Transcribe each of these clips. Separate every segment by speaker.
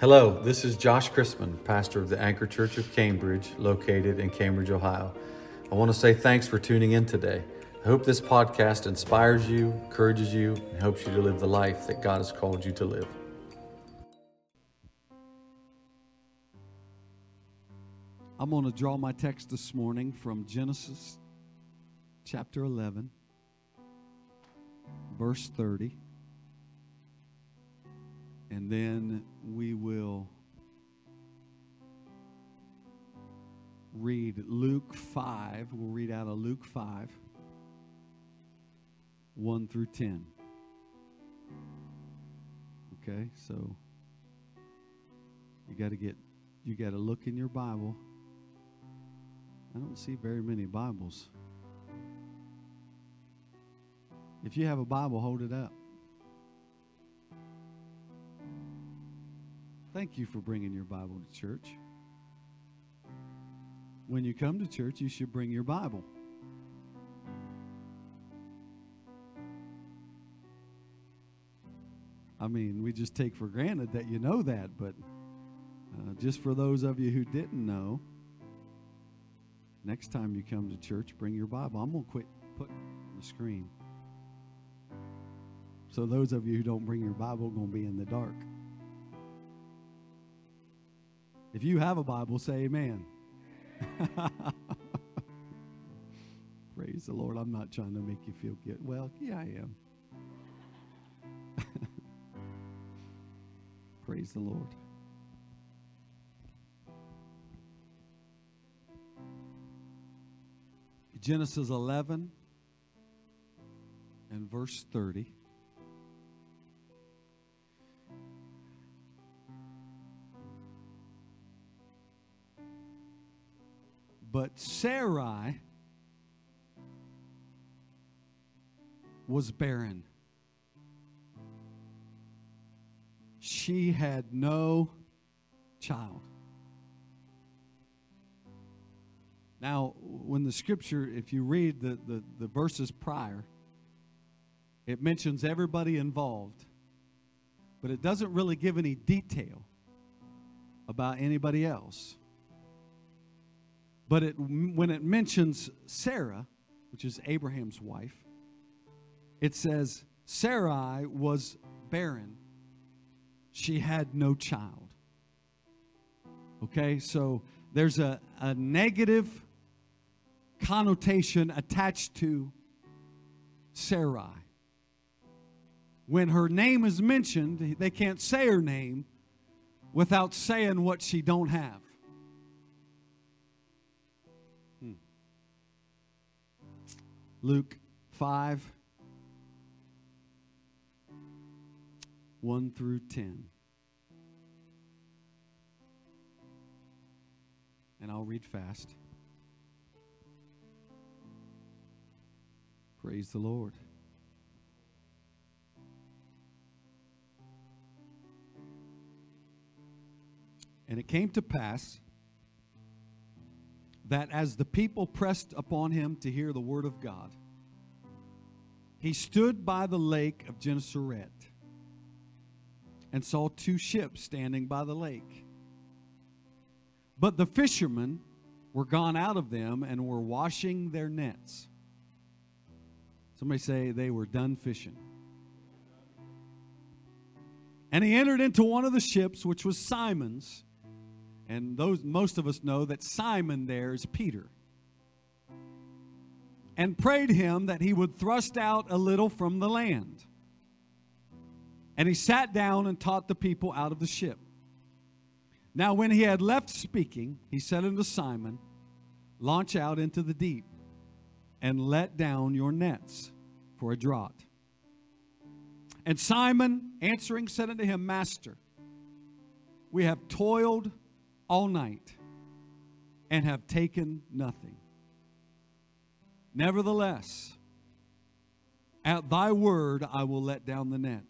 Speaker 1: Hello, this is Josh Chrisman, pastor of the Anchor Church of Cambridge, located in Cambridge, Ohio. I want to say thanks for tuning in today. I hope this podcast inspires you, encourages you, and helps you to live the life that God has called you to live.
Speaker 2: I'm going to draw my text this morning from Genesis chapter 11, verse 30. And then we will read Luke 5. We'll read out of Luke 5, 1 through 10. Okay, so you got to get, you got to look in your Bible. I don't see very many Bibles. If you have a Bible, hold it up. Thank you for bringing your Bible to church. When you come to church, you should bring your Bible. I mean, we just take for granted that you know that, but uh, just for those of you who didn't know, next time you come to church, bring your Bible. I'm going to quit put the screen. So those of you who don't bring your Bible are going to be in the dark. If you have a Bible, say amen. Praise the Lord. I'm not trying to make you feel good. Well, yeah, I am. Praise the Lord. Genesis 11 and verse 30. But Sarai was barren. She had no child. Now, when the scripture, if you read the, the, the verses prior, it mentions everybody involved, but it doesn't really give any detail about anybody else. But it, when it mentions Sarah, which is Abraham's wife, it says Sarai was barren. She had no child. Okay, so there's a, a negative connotation attached to Sarai. When her name is mentioned, they can't say her name without saying what she don't have. Luke 5 1 through 10. And I'll read fast. Praise the Lord. And it came to pass that as the people pressed upon him to hear the word of God, he stood by the lake of Gennesaret and saw two ships standing by the lake. But the fishermen were gone out of them and were washing their nets. Somebody say they were done fishing. And he entered into one of the ships, which was Simon's. And those most of us know that Simon there is Peter. And prayed him that he would thrust out a little from the land. And he sat down and taught the people out of the ship. Now, when he had left speaking, he said unto Simon, Launch out into the deep and let down your nets for a draught. And Simon answering said unto him, Master, we have toiled all night and have taken nothing. Nevertheless, at thy word I will let down the net.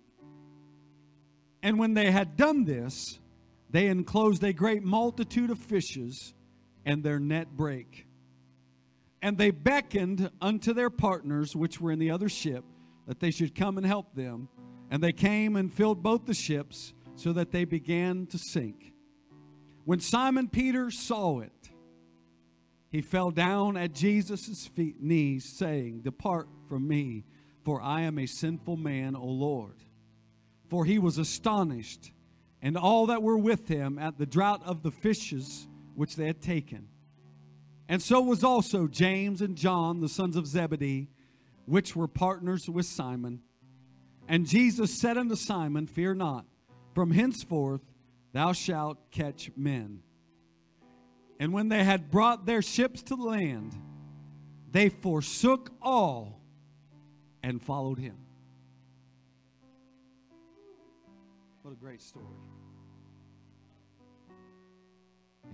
Speaker 2: And when they had done this, they enclosed a great multitude of fishes, and their net brake. And they beckoned unto their partners, which were in the other ship, that they should come and help them. And they came and filled both the ships, so that they began to sink. When Simon Peter saw it, he fell down at Jesus' feet, knees, saying, Depart from me, for I am a sinful man, O Lord. For he was astonished, and all that were with him at the draught of the fishes which they had taken. And so was also James and John, the sons of Zebedee, which were partners with Simon. And Jesus said unto Simon, Fear not, from henceforth thou shalt catch men. And when they had brought their ships to land, they forsook all and followed him. What a great story.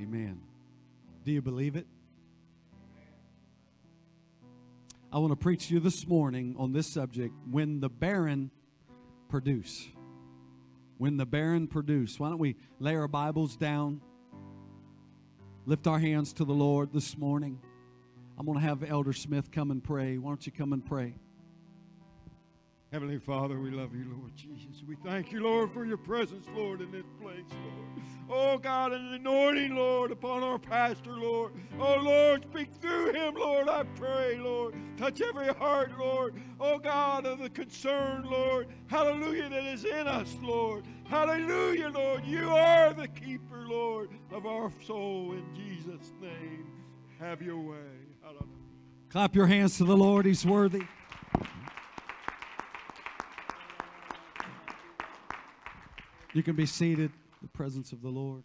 Speaker 2: Amen. Do you believe it? I want to preach to you this morning on this subject when the barren produce. When the barren produce. Why don't we lay our Bibles down? Lift our hands to the Lord this morning. I'm going to have Elder Smith come and pray. Why don't you come and pray?
Speaker 3: Heavenly Father, we love you, Lord Jesus. We thank you, Lord, for your presence, Lord, in this place, Lord. Oh, God, an anointing, Lord, upon our pastor, Lord. Oh, Lord, speak through him, Lord, I pray, Lord. Touch every heart, Lord. Oh, God, of the concern, Lord. Hallelujah, that is in us, Lord. Hallelujah, Lord. You are the keeper, Lord, of our soul. In Jesus' name, have your way. Hallelujah.
Speaker 2: Clap your hands to the Lord. He's worthy. You can be seated in the presence of the Lord.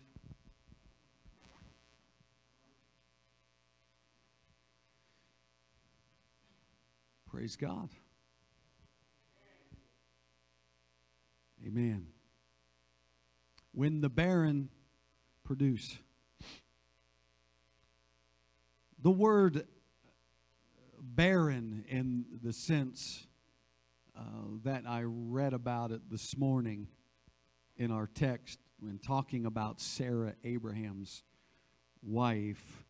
Speaker 2: Praise God. Amen. When the barren produce. The word barren, in the sense uh, that I read about it this morning, in our text when talking about Sarah, Abraham's wife,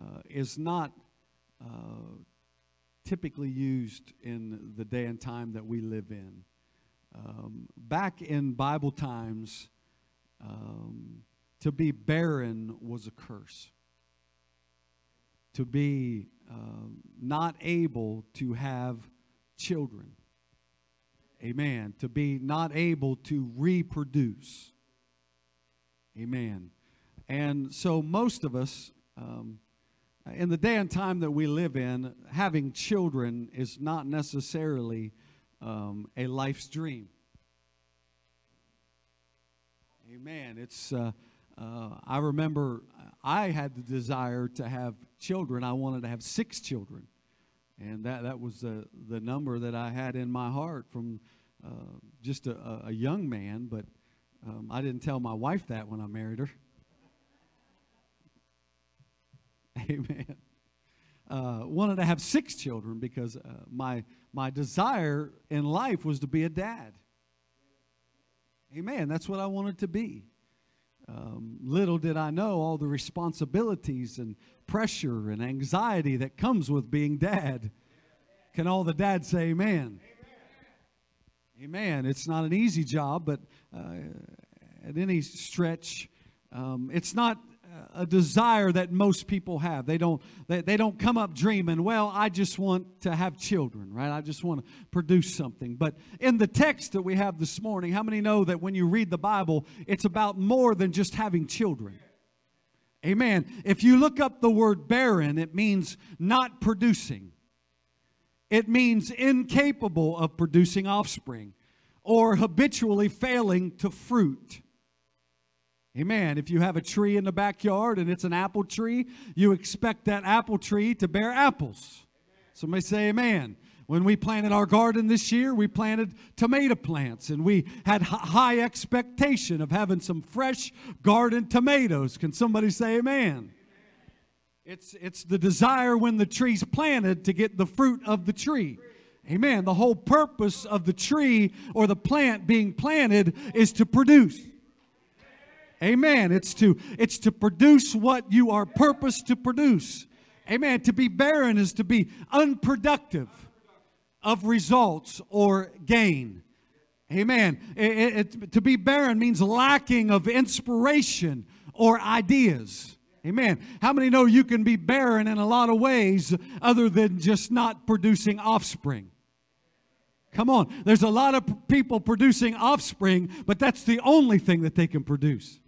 Speaker 2: uh, is not uh, typically used in the day and time that we live in. Um, back in Bible times, um, to be barren was a curse. To be uh, not able to have children Amen. To be not able to reproduce. Amen. And so, most of us, um, in the day and time that we live in, having children is not necessarily um, a life's dream. Amen. It's. Uh, uh, I remember I had the desire to have children. I wanted to have six children, and that that was the the number that I had in my heart from uh, just a, a, young man, but um, I didn't tell my wife that when I married her. Amen. Uh, wanted to have six children because uh, my my desire in life was to be a dad. Amen. That's what I wanted to be. Um, little did I know all the responsibilities and pressure and anxiety that comes with being dad. Can all the dads say amen? Amen. It's not an easy job, but uh, at any stretch, um, it's not a desire that most people have. They don't, they, they don't come up dreaming, well, I just want to have children, right? I just want to produce something. But in the text that we have this morning, how many know that when you read the Bible, it's about more than just having children? Amen. If you look up the word barren, it means not producing. It means incapable of producing offspring or habitually failing to fruit. Amen. If you have a tree in the backyard and it's an apple tree, you expect that apple tree to bear apples. Somebody say amen. When we planted our garden this year, we planted tomato plants and we had high expectation of having some fresh garden tomatoes. Can somebody say amen? It's, it's the desire when the tree's planted to get the fruit of the tree. Amen. The whole purpose of the tree or the plant being planted is to produce. Amen. It's to it's to produce what you are purposed to produce. Amen. To be barren is to be unproductive of results or gain. Amen. It, it, to be barren means lacking of inspiration or ideas. Amen. How many know you can be barren in a lot of ways other than just not producing offspring? Come on. There's a lot of people producing offspring, but that's the only thing that they can produce.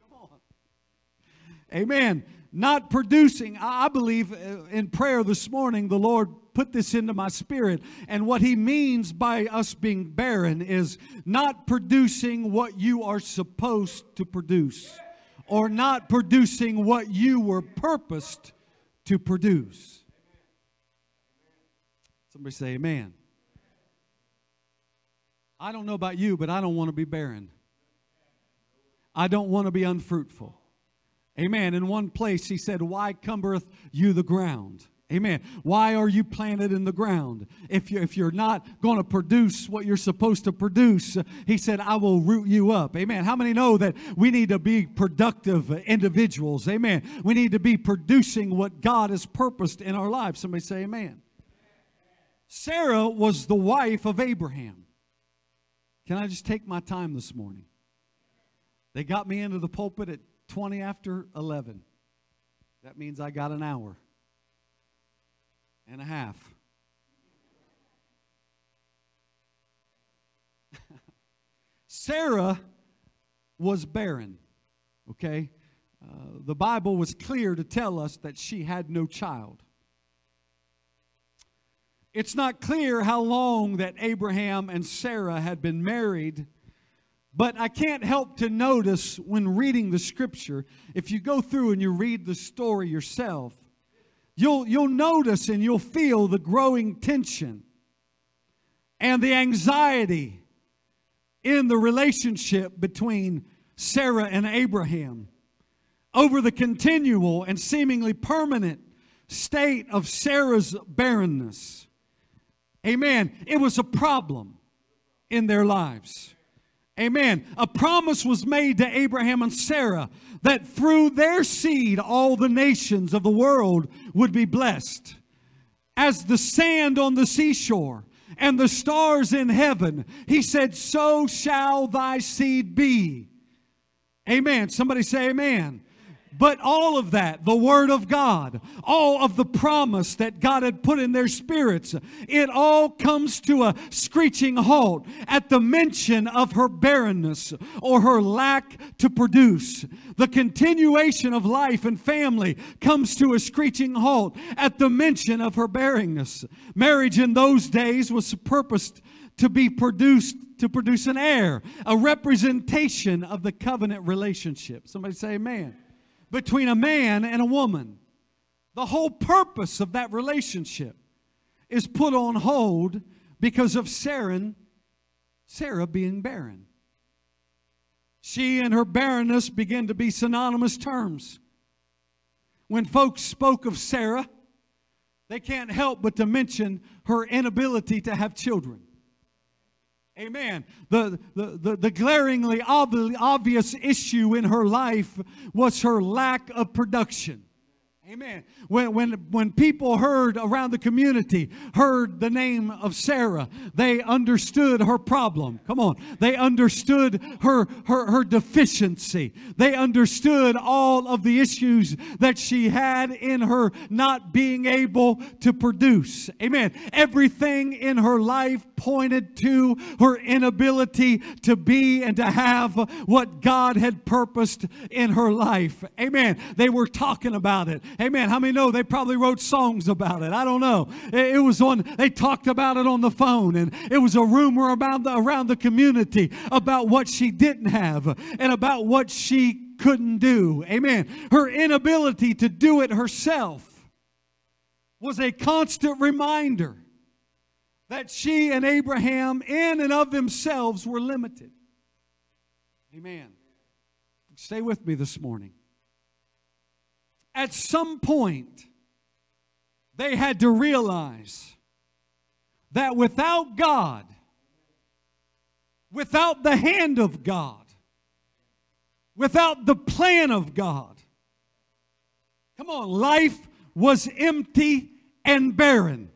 Speaker 2: Come on. Amen. Not producing. I believe uh, in prayer this morning, the Lord put this into my spirit. And what he means by us being barren is not producing what you are supposed to produce or not producing what you were purposed to produce. Somebody say, Amen. I don't know about you, but I don't want to be barren. I don't want to be unfruitful. Amen. In one place, he said, Why cumbereth you the ground? Amen. Why are you planted in the ground? If, you, if you're not going to produce what you're supposed to produce, he said, I will root you up. Amen. How many know that we need to be productive individuals? Amen. We need to be producing what God has purposed in our lives. Somebody say, Amen. Sarah was the wife of Abraham. Can I just take my time this morning? They got me into the pulpit at 20 after 11. That means I got an hour and a half. Sarah was barren, okay? Uh, the Bible was clear to tell us that she had no child. It's not clear how long that Abraham and Sarah had been married, but I can't help to notice when reading the scripture, if you go through and you read the story yourself, you'll, you'll notice and you'll feel the growing tension and the anxiety in the relationship between Sarah and Abraham over the continual and seemingly permanent state of Sarah's barrenness. Amen. It was a problem in their lives. Amen. A promise was made to Abraham and Sarah that through their seed all the nations of the world would be blessed. As the sand on the seashore and the stars in heaven, he said, So shall thy seed be. Amen. Somebody say, Amen. But all of that, the Word of God, all of the promise that God had put in their spirits, it all comes to a screeching halt at the mention of her barrenness or her lack to produce. The continuation of life and family comes to a screeching halt at the mention of her barrenness. Marriage in those days was purposed to be produced to produce an heir, a representation of the covenant relationship. Somebody say amen between a man and a woman. The whole purpose of that relationship is put on hold because of Sarah, Sarah being barren. She and her barrenness began to be synonymous terms. When folks spoke of Sarah, they can't help but to mention her inability to have children. Amen. The, the, the, the, glaringly obvious issue in her life was her lack of production. Amen. When, when, when people heard around the community, heard the name of Sarah, they understood her problem. Come on. They understood her, her, her deficiency. They understood all of the issues that she had in her not being able to produce. Amen. Everything in her life pointed to her inability to be and to have what God had purposed in her life. Amen. They were talking about it. Amen. How many know they probably wrote songs about it? I don't know. It was on, they talked about it on the phone, and it was a rumor about the, around the community about what she didn't have and about what she couldn't do. Amen. Her inability to do it herself was a constant reminder that she and Abraham, in and of themselves, were limited. Amen. Stay with me this morning. At some point, they had to realize that without God, without the hand of God, without the plan of God, come on, life was empty and barren.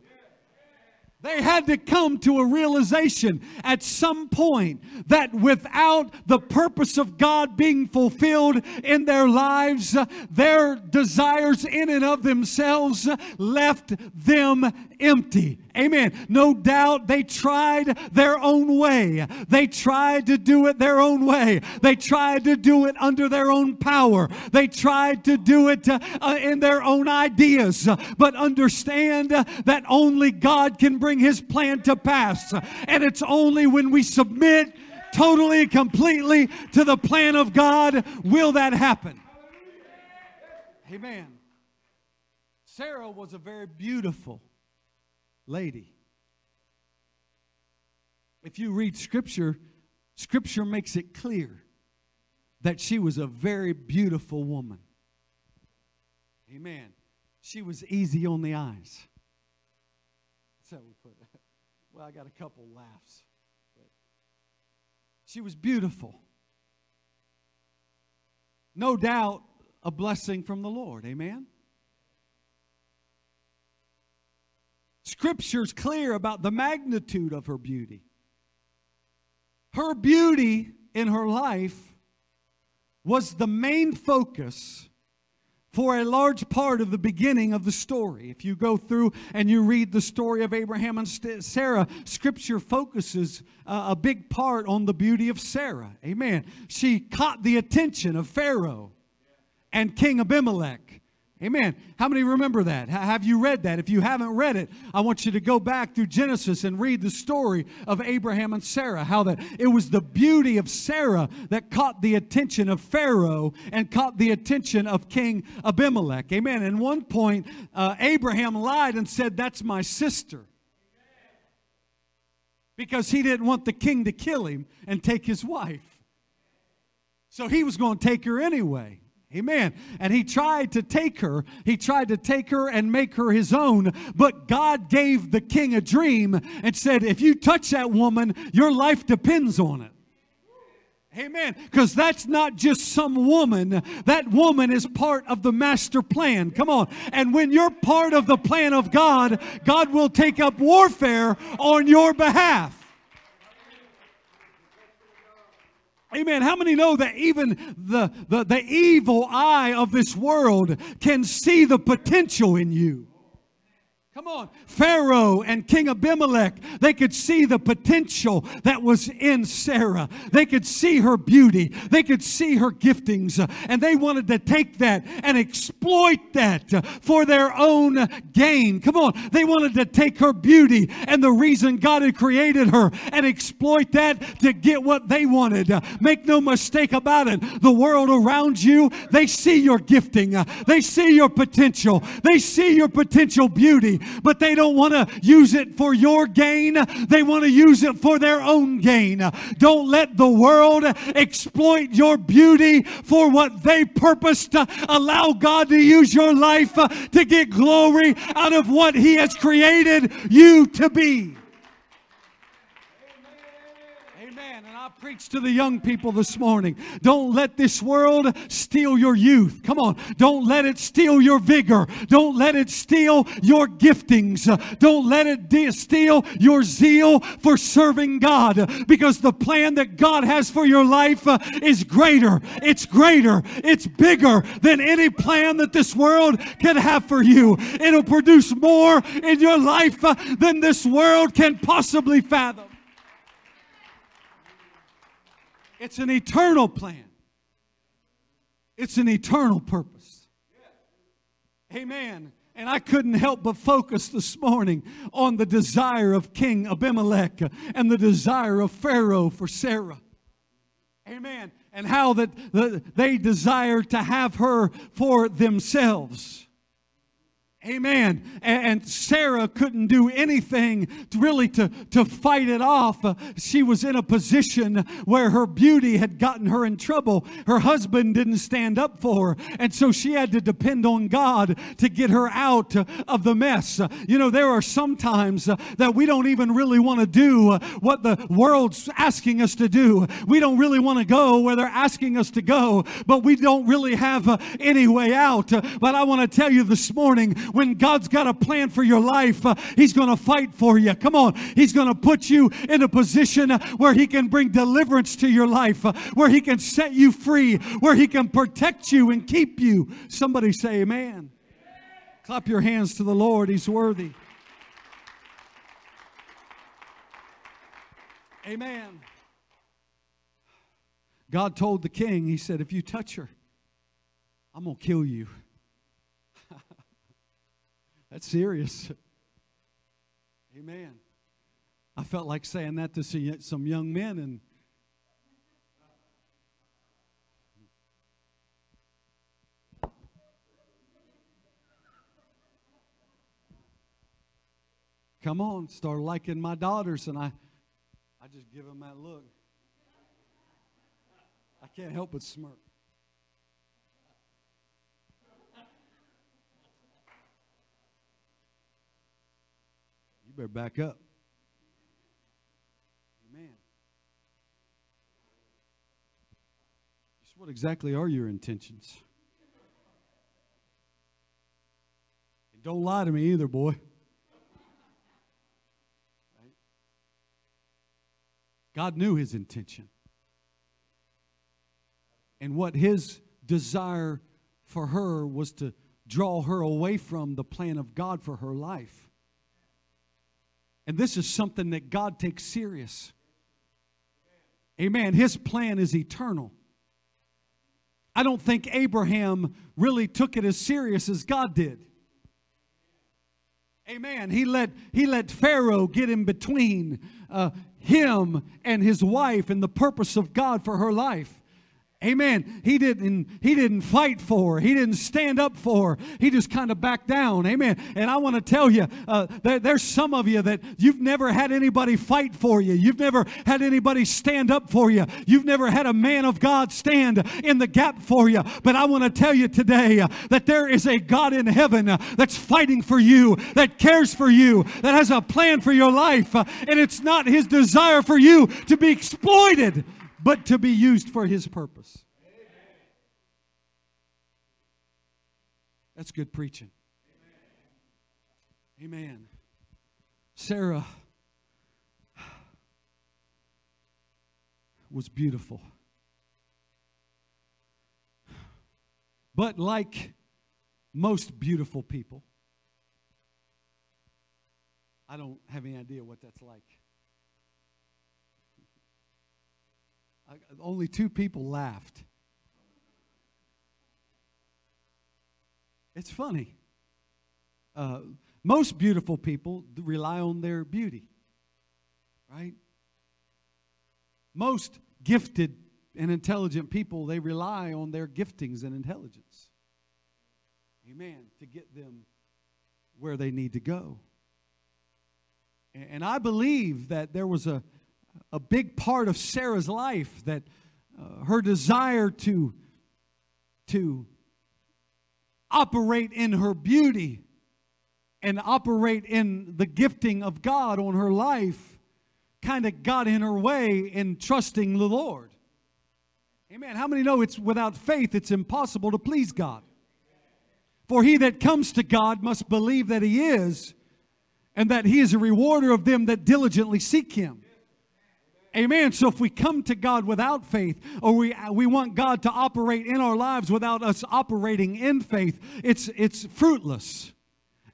Speaker 2: They had to come to a realization at some point that without the purpose of God being fulfilled in their lives, their desires in and of themselves left them empty. Amen. No doubt they tried their own way. They tried to do it their own way. They tried to do it under their own power. They tried to do it uh, in their own ideas. But understand that only God can bring his plan to pass. And it's only when we submit totally completely to the plan of God will that happen. Amen. Sarah was a very beautiful lady. If you read Scripture, Scripture makes it clear that she was a very beautiful woman. Amen. She was easy on the eyes. So we put it. Well, I got a couple laughs. But she was beautiful. No doubt a blessing from the Lord. Amen. Scripture's clear about the magnitude of her beauty. Her beauty in her life was the main focus for a large part of the beginning of the story. If you go through and you read the story of Abraham and Sarah, Scripture focuses uh, a big part on the beauty of Sarah. Amen. She caught the attention of Pharaoh and King Abimelech. Amen. How many remember that? Have you read that? If you haven't read it, I want you to go back through Genesis and read the story of Abraham and Sarah. How that it was the beauty of Sarah that caught the attention of Pharaoh and caught the attention of King Abimelech. Amen. And one point, uh, Abraham lied and said, That's my sister. Because he didn't want the king to kill him and take his wife. So he was going to take her anyway. Amen. And he tried to take her. He tried to take her and make her his own. But God gave the king a dream and said, if you touch that woman, your life depends on it. Amen. Because that's not just some woman. That woman is part of the master plan. Come on. And when you're part of the plan of God, God will take up warfare on your behalf. Amen. How many know that even the, the, the evil eye of this world can see the potential in you? Come on. Pharaoh and King Abimelech, they could see the potential that was in Sarah. They could see her beauty. They could see her giftings. And they wanted to take that and exploit that for their own gain. Come on. They wanted to take her beauty and the reason God had created her and exploit that to get what they wanted. Make no mistake about it. The world around you, they see your gifting. They see your potential. They see your potential beauty but they don't want to use it for your gain. They want to use it for their own gain. Don't let the world exploit your beauty for what they purposed. Allow God to use your life to get glory out of what He has created you to be. Preach to the young people this morning. Don't let this world steal your youth. Come on. Don't let it steal your vigor. Don't let it steal your giftings. Don't let it de- steal your zeal for serving God because the plan that God has for your life uh, is greater. It's greater. It's bigger than any plan that this world can have for you. It'll produce more in your life uh, than this world can possibly fathom. It's an eternal plan. It's an eternal purpose. Amen. And I couldn't help but focus this morning on the desire of King Abimelech and the desire of Pharaoh for Sarah. Amen. And how that they desire to have her for themselves. Amen. And Sarah couldn't do anything to really to, to fight it off. She was in a position where her beauty had gotten her in trouble. Her husband didn't stand up for her. And so she had to depend on God to get her out of the mess. You know, there are some times that we don't even really want to do what the world's asking us to do. We don't really want to go where they're asking us to go, but we don't really have any way out. But I want to tell you this morning, when God's got a plan for your life, uh, He's going to fight for you. Come on. He's going to put you in a position uh, where He can bring deliverance to your life, uh, where He can set you free, where He can protect you and keep you. Somebody say, Amen. Clap your hands to the Lord. He's worthy. Amen. God told the king, He said, If you touch her, I'm going to kill you. That's serious. Amen. I felt like saying that to some young men, and come on, start liking my daughters, and I, I just give them that look. I can't help but smirk. You better back up. Amen. What exactly are your intentions? And don't lie to me either, boy. God knew his intention. And what his desire for her was to draw her away from the plan of God for her life. And this is something that God takes serious. Amen. His plan is eternal. I don't think Abraham really took it as serious as God did. Amen. He let, he let Pharaoh get in between uh, him and his wife and the purpose of God for her life. Amen. He didn't, he didn't fight for. He didn't stand up for. He just kind of backed down. Amen. And I want to tell you, uh, there, there's some of you that you've never had anybody fight for you. You've never had anybody stand up for you. You've never had a man of God stand in the gap for you. But I want to tell you today uh, that there is a God in heaven uh, that's fighting for you, that cares for you, that has a plan for your life. Uh, and it's not his desire for you to be exploited but to be used for his purpose. That's good preaching. Amen. Sarah was beautiful. But like most beautiful people, I don't have any idea what that's like. Only two people laughed. It's funny. Uh, most beautiful people rely on their beauty, right? Most gifted and intelligent people, they rely on their giftings and intelligence. Amen. To get them where they need to go. And I believe that there was a, a big part of Sarah's life that uh, her desire to, to operate in her beauty and operate in the gifting of God on her life kind of got in her way in trusting the Lord. Amen. How many know it's without faith it's impossible to please God? For he that comes to God must believe that he is and that he is a rewarder of them that diligently seek him. Amen. So if we come to God without faith, or we, we want God to operate in our lives without us operating in faith, it's, it's fruitless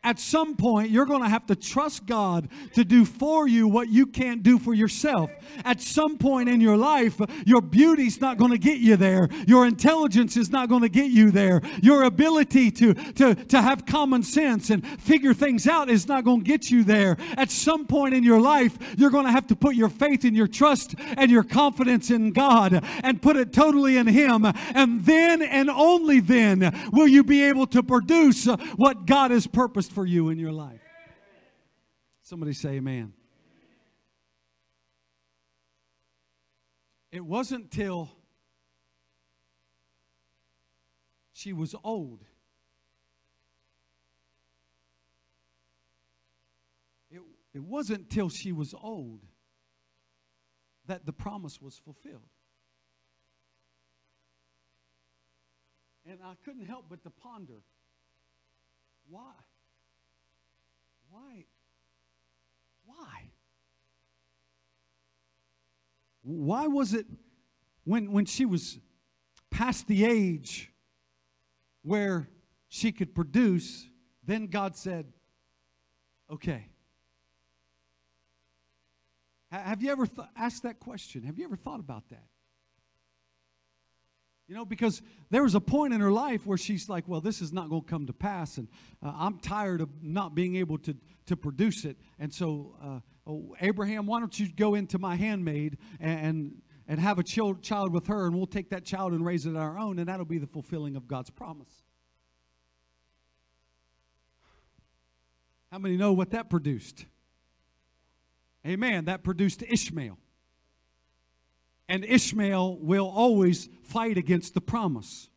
Speaker 2: at some point you're going to have to trust God to do for you what you can't do for yourself. At some point in your life, your beauty's not going to get you there. Your intelligence is not going to get you there. Your ability to, to, to have common sense and figure things out is not going to get you there. At some point in your life, you're going to have to put your faith and your trust and your confidence in God and put it totally in Him. And then and only then will you be able to produce what God has purposed for you in your life. Somebody say amen. It wasn't till she was old. It, it wasn't till she was old that the promise was fulfilled. And I couldn't help but to ponder why? Why? Why? Why was it when, when she was past the age where she could produce, then God said, okay. Have you ever th- asked that question? Have you ever thought about that? You know, because there was a point in her life where she's like, well, this is not going to come to pass, and uh, I'm tired of not being able to, to produce it. And so, uh, oh, Abraham, why don't you go into my handmaid and, and have a child, child with her, and we'll take that child and raise it on our own, and that'll be the fulfilling of God's promise. How many know what that produced? Amen. That produced Ishmael. And Ishmael will always fight against the promise.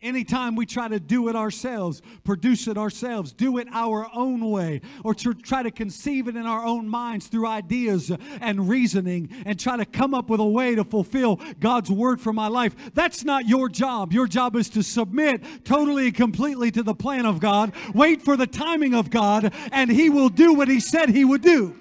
Speaker 2: Anytime we try to do it ourselves, produce it ourselves, do it our own way, or to try to conceive it in our own minds through ideas and reasoning and try to come up with a way to fulfill God's word for my life, that's not your job. Your job is to submit totally and completely to the plan of God, wait for the timing of God, and He will do what He said He would do.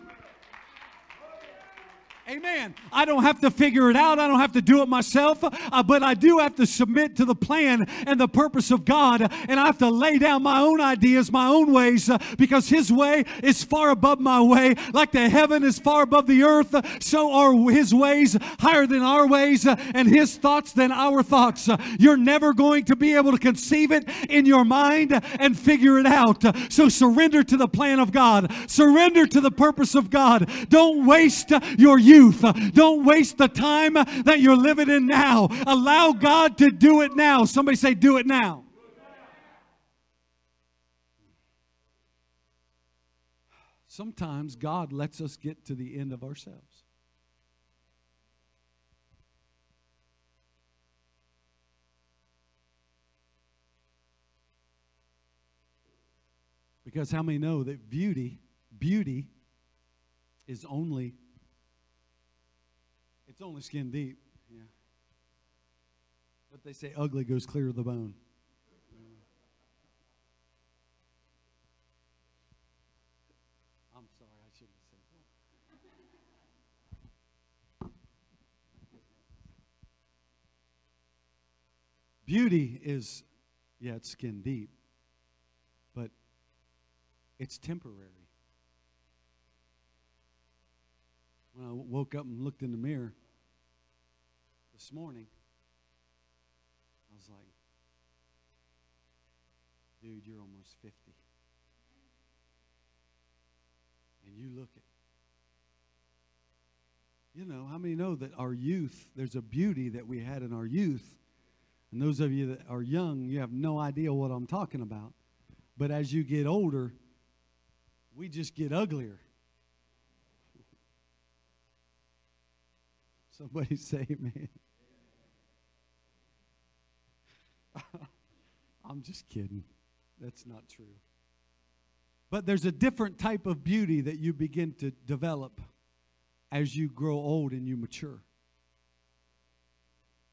Speaker 2: Amen. I don't have to figure it out. I don't have to do it myself, uh, but I do have to submit to the plan and the purpose of God. And I have to lay down my own ideas, my own ways, uh, because His way is far above my way. Like the heaven is far above the earth, uh, so are His ways higher than our ways, uh, and His thoughts than our thoughts. Uh, you're never going to be able to conceive it in your mind and figure it out. Uh, so surrender to the plan of God, surrender to the purpose of God. Don't waste your youth youth. Don't waste the time that you're living in now. Allow God to do it now. Somebody say, Do it now. Sometimes God lets us get to the end of ourselves. Because how many know that beauty, beauty is only it's only skin deep. Yeah. But they say ugly goes clear to the bone. I'm sorry, I shouldn't have said that. Beauty is, yeah, it's skin deep, but it's temporary. When I woke up and looked in the mirror, this morning, I was like, dude, you're almost 50. And you look at, you know, how many know that our youth, there's a beauty that we had in our youth. And those of you that are young, you have no idea what I'm talking about. But as you get older, we just get uglier. Somebody say amen. I'm just kidding. That's not true. But there's a different type of beauty that you begin to develop as you grow old and you mature.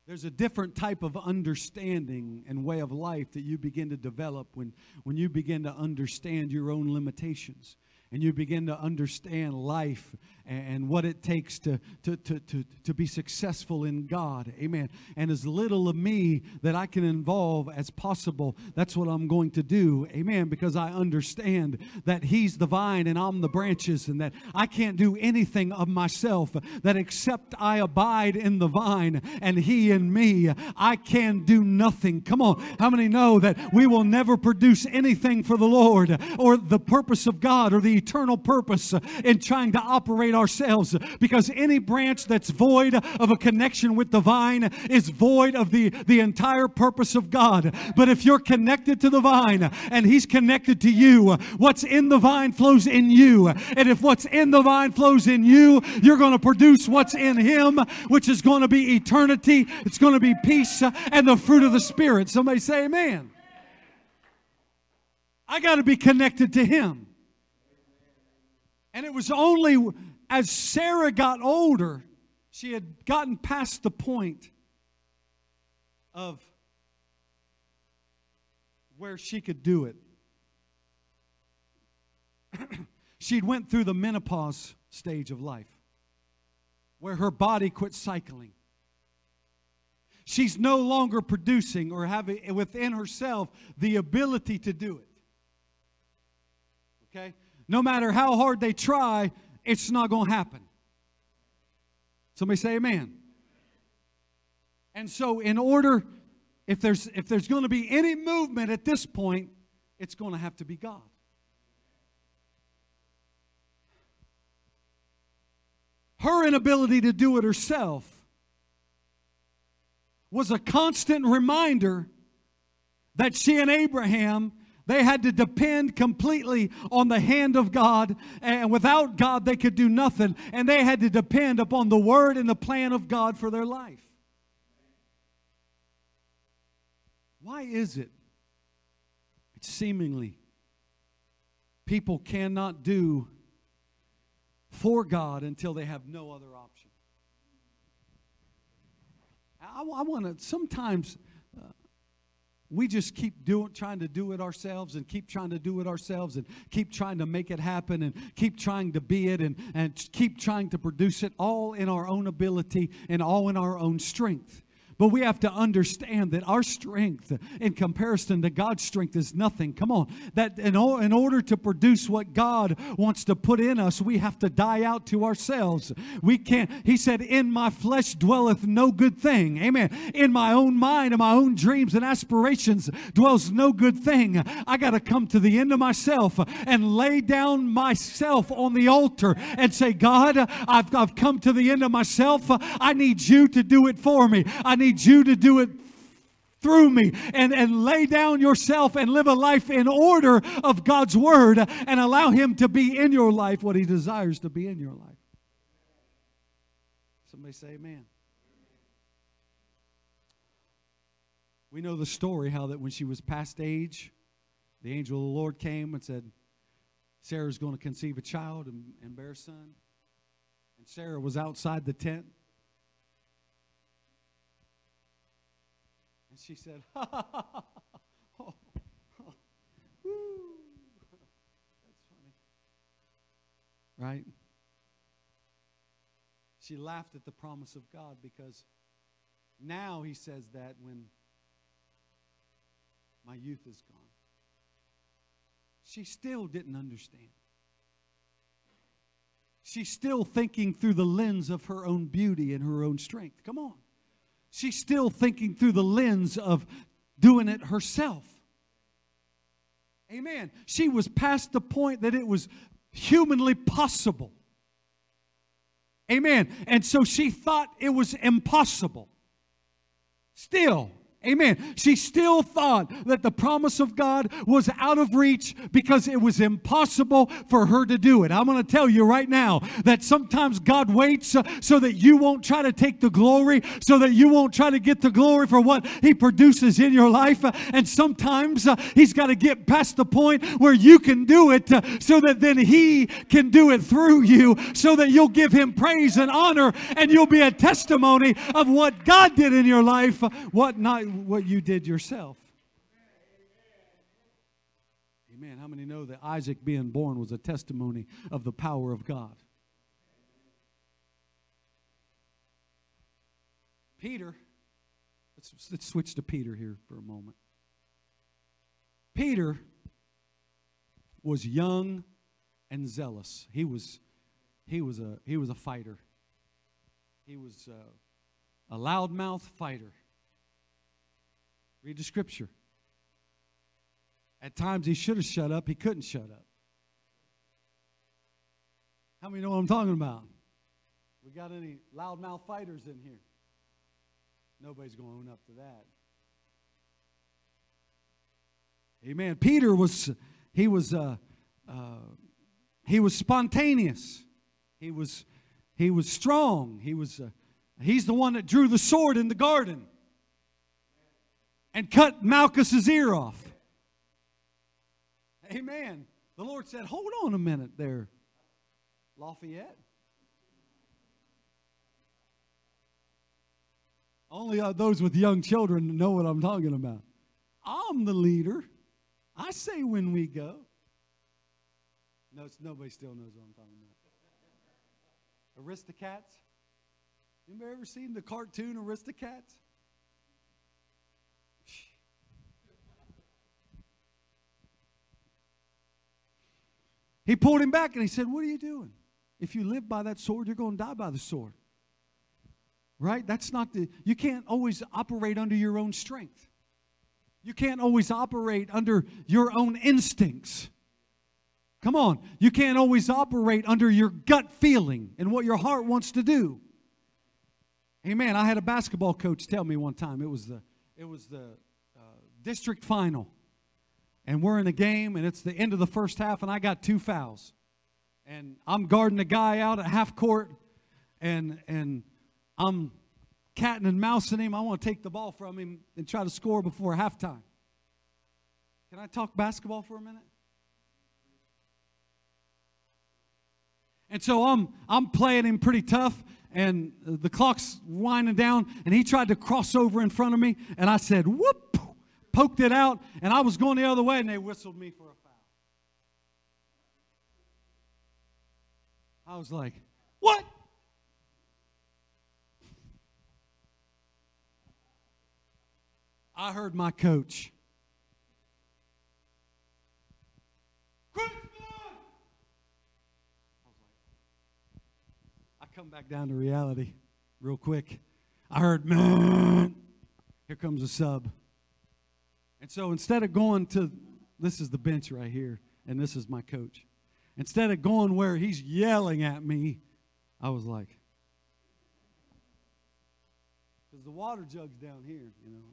Speaker 2: There's a different type of understanding and way of life that you begin to develop when, when you begin to understand your own limitations and you begin to understand life and what it takes to, to, to, to, to be successful in God. Amen. And as little of me that I can involve as possible, that's what I'm going to do. Amen. Because I understand that He's the vine and I'm the branches, and that I can't do anything of myself, that except I abide in the vine and He in me, I can do nothing. Come on. How many know that we will never produce anything for the Lord or the purpose of God or the eternal purpose uh, in trying to operate ourselves because any branch that's void of a connection with the vine is void of the, the entire purpose of God. But if you're connected to the vine and He's connected to you, what's in the vine flows in you. And if what's in the vine flows in you, you're going to produce what's in Him, which is going to be eternity. It's going to be peace uh, and the fruit of the Spirit. Somebody say, Amen. I got to be connected to Him. And it was only as Sarah got older, she had gotten past the point of where she could do it. she'd went through the menopause stage of life where her body quit cycling. She's no longer producing or having within herself the ability to do it. Okay? No matter how hard they try, it's not going to happen. Somebody say amen. And so in order if there's if there's going to be any movement at this point, it's going to have to be God. Her inability to do it herself was a constant reminder that she and Abraham they had to depend completely on the hand of God, and without God, they could do nothing. And they had to depend upon the word and the plan of God for their life. Why is it seemingly people cannot do for God until they have no other option? I, I want to sometimes we just keep doing trying to do it ourselves and keep trying to do it ourselves and keep trying to make it happen and keep trying to be it and, and keep trying to produce it all in our own ability and all in our own strength but we have to understand that our strength in comparison to God's strength is nothing. Come on. That in, in order to produce what God wants to put in us, we have to die out to ourselves. We can't, He said, In my flesh dwelleth no good thing. Amen. In my own mind and my own dreams and aspirations dwells no good thing. I got to come to the end of myself and lay down myself on the altar and say, God, I've, I've come to the end of myself. I need you to do it for me. I need need you to do it through me and, and lay down yourself and live a life in order of God's word and allow Him to be in your life what He desires to be in your life. Somebody say amen. We know the story how that when she was past age, the angel of the Lord came and said, Sarah's going to conceive a child and, and bear a son. And Sarah was outside the tent she said, ha, ha, ha, ha. Oh, oh. Woo. That's funny. Right? She laughed at the promise of God because now he says that when my youth is gone. She still didn't understand. She's still thinking through the lens of her own beauty and her own strength. Come on. She's still thinking through the lens of doing it herself. Amen. She was past the point that it was humanly possible. Amen. And so she thought it was impossible. Still, Amen. She still thought that the promise of God was out of reach because it was impossible for her to do it. I'm going to tell you right now that sometimes God waits uh, so that you won't try to take the glory, so that you won't try to get the glory for what He produces in your life. And sometimes uh, He's got to get past the point where you can do it uh, so that then He can do it through you, so that you'll give Him praise and honor and you'll be a testimony of what God did in your life, what not what you did yourself. Amen. How many know that Isaac being born was a testimony of the power of God? Peter, let's, let's switch to Peter here for a moment. Peter was young and zealous. He was, he was, a, he was a fighter. He was a, a loudmouth fighter. Read the scripture. At times he should have shut up, he couldn't shut up. How many know what I'm talking about? We got any loudmouth fighters in here? Nobody's going to own up to that. Amen. Peter was he was uh, uh, he was spontaneous. He was he was strong. He was uh, he's the one that drew the sword in the garden and cut Malchus's ear off. Amen. The Lord said, Hold on a minute there, Lafayette. Only uh, those with young children know what I'm talking about. I'm the leader. I say when we go. No, nobody still knows what I'm talking about. Aristocats. Anybody ever seen the cartoon Aristocats? He pulled him back and he said, What are you doing? If you live by that sword, you're going to die by the sword. Right? That's not the, you can't always operate under your own strength. You can't always operate under your own instincts. Come on. You can't always operate under your gut feeling and what your heart wants to do. Amen. I had a basketball coach tell me one time it was the it was the uh, district final, and we're in a game, and it's the end of the first half, and I got two fouls, and I'm guarding a guy out at half court, and and I'm catting and mousing him. I want to take the ball from him and try to score before halftime. Can I talk basketball for a minute? And so I'm I'm playing him pretty tough, and the clock's winding down, and he tried to cross over in front of me, and I said, whoop, poked it out, and I was going the other way, and they whistled me for a foul. I was like, what? I heard my coach. I come back down to reality real quick. I heard, man, here comes a sub. And so instead of going to, this is the bench right here, and this is my coach. Instead of going where he's yelling at me, I was like, because the water jug's down here, you know.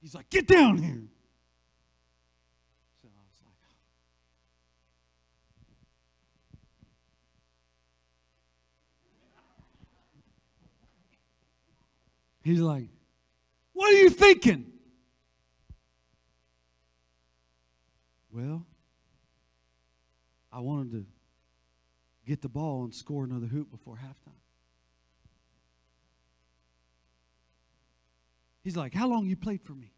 Speaker 2: He's like, get down here. So I was like, He's like, what are you thinking? Well, I wanted to get the ball and score another hoop before halftime. He's like, How long you played for me?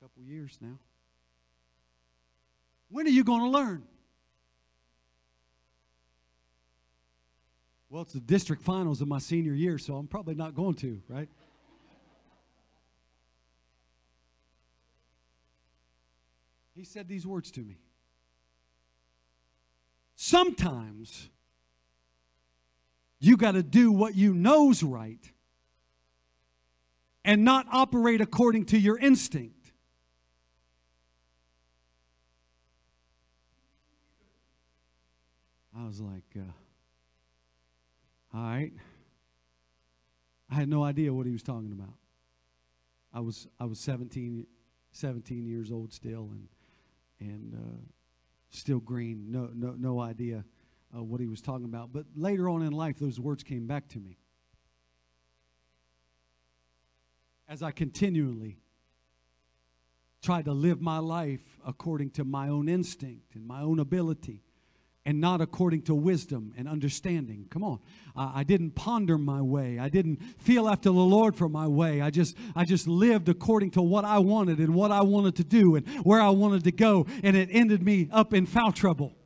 Speaker 2: a couple years now. When are you going to learn? Well, it's the district finals of my senior year, so I'm probably not going to, right? He said these words to me. Sometimes you got to do what you know's right and not operate according to your instinct. I was like, uh, all right. I had no idea what he was talking about. I was I was 17, 17 years old still, and and uh, still green. No no no idea uh, what he was talking about. But later on in life, those words came back to me as I continually tried to live my life according to my own instinct and my own ability and not according to wisdom and understanding. Come on. Uh, I didn't ponder my way. I didn't feel after the Lord for my way. I just I just lived according to what I wanted and what I wanted to do and where I wanted to go and it ended me up in foul trouble.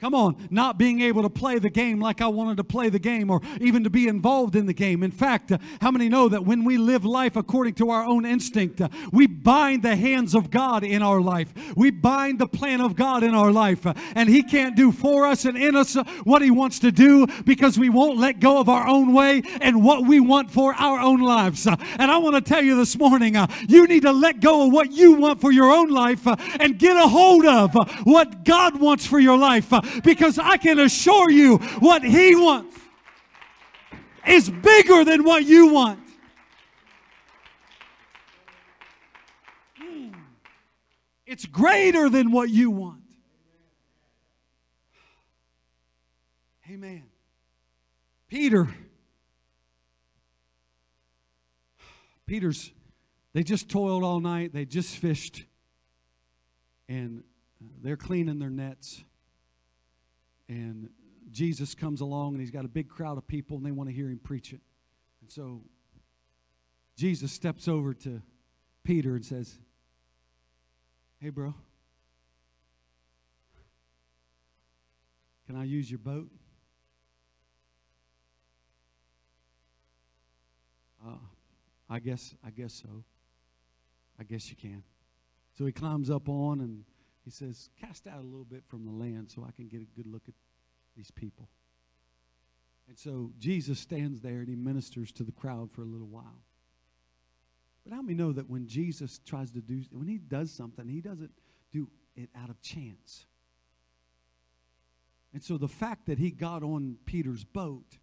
Speaker 2: Come on, not being able to play the game like I wanted to play the game or even to be involved in the game. In fact, uh, how many know that when we live life according to our own instinct, uh, we bind the hands of God in our life? We bind the plan of God in our life. Uh, and He can't do for us and in us what He wants to do because we won't let go of our own way and what we want for our own lives. And I want to tell you this morning, you need to let go of what you want for your own life and get a hold of what God wants for your life because I can assure you what He wants is bigger than what you want. Hmm. It's greater than what you want. Amen. Peter. Peter's, they just toiled all night. They just fished. And they're cleaning their nets and Jesus comes along and he's got a big crowd of people and they want to hear him preach it. And so Jesus steps over to Peter and says, Hey, bro. Can I use your boat? Uh, I guess I guess so. I guess you can. So he climbs up on and he says, Cast out a little bit from the land so I can get a good look at these people. And so Jesus stands there and he ministers to the crowd for a little while. But how many know that when Jesus tries to do, when he does something, he doesn't do it out of chance. And so the fact that he got on Peter's boat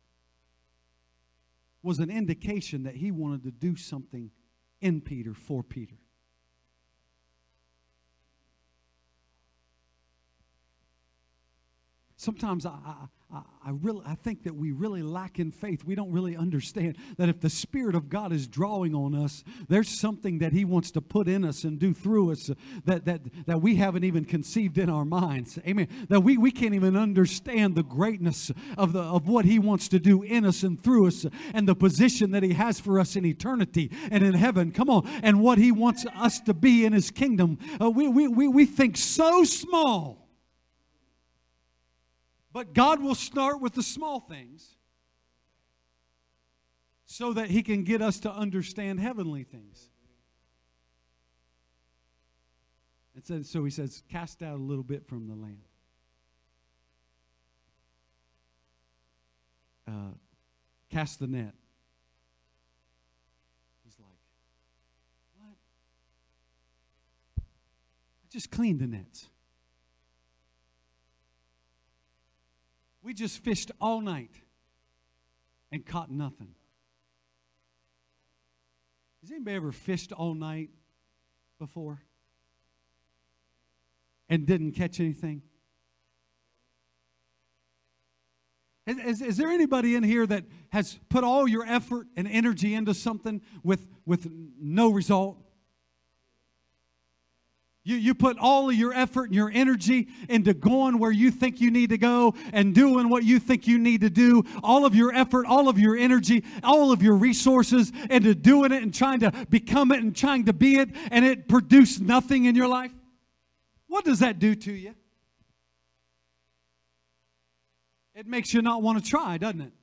Speaker 2: was an indication that he wanted to do something in Peter for Peter. Sometimes I, I, I, really, I think that we really lack in faith. We don't really understand that if the Spirit of God is drawing on us, there's something that He wants to put in us and do through us that, that, that we haven't even conceived in our minds. Amen. That we, we can't even understand the greatness of, the, of what He wants to do in us and through us and the position that He has for us in eternity and in heaven. Come on. And what He wants us to be in His kingdom. Uh, we, we, we, we think so small but God will start with the small things so that He can get us to understand heavenly things. And so, so He says, cast out a little bit from the land. Uh, cast the net. He's like, what? I just cleaned the nets. We just fished all night and caught nothing. Has anybody ever fished all night before and didn't catch anything? Is, is, is, there anybody in here that has put all your effort and energy into something with, with no result? You, you put all of your effort and your energy into going where you think you need to go and doing what you think you need to do. All of your effort, all of your energy, all of your resources into doing it and trying to become it and trying to be it, and it produced nothing in your life. What does that do to you? It makes you not want to try, doesn't it?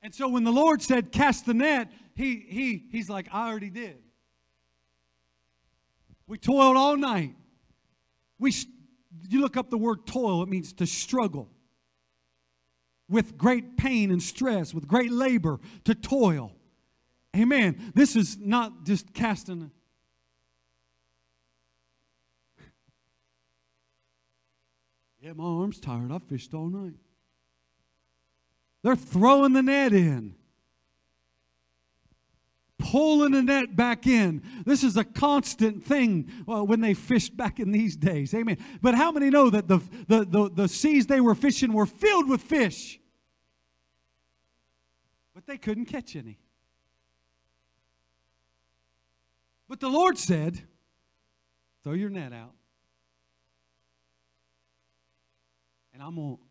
Speaker 2: And so when the Lord said, cast the net, he, he, he's like, I already did. We toiled all night. We, you look up the word toil, it means to struggle with great pain and stress, with great labor, to toil. Amen. This is not just casting. Yeah, my arm's tired. I fished all night. They're throwing the net in pulling the net back in. This is a constant thing well, when they fished back in these days. Amen. But how many know that the, the, the, the seas they were fishing were filled with fish? But they couldn't catch any. But the Lord said, throw your net out. And I'm going to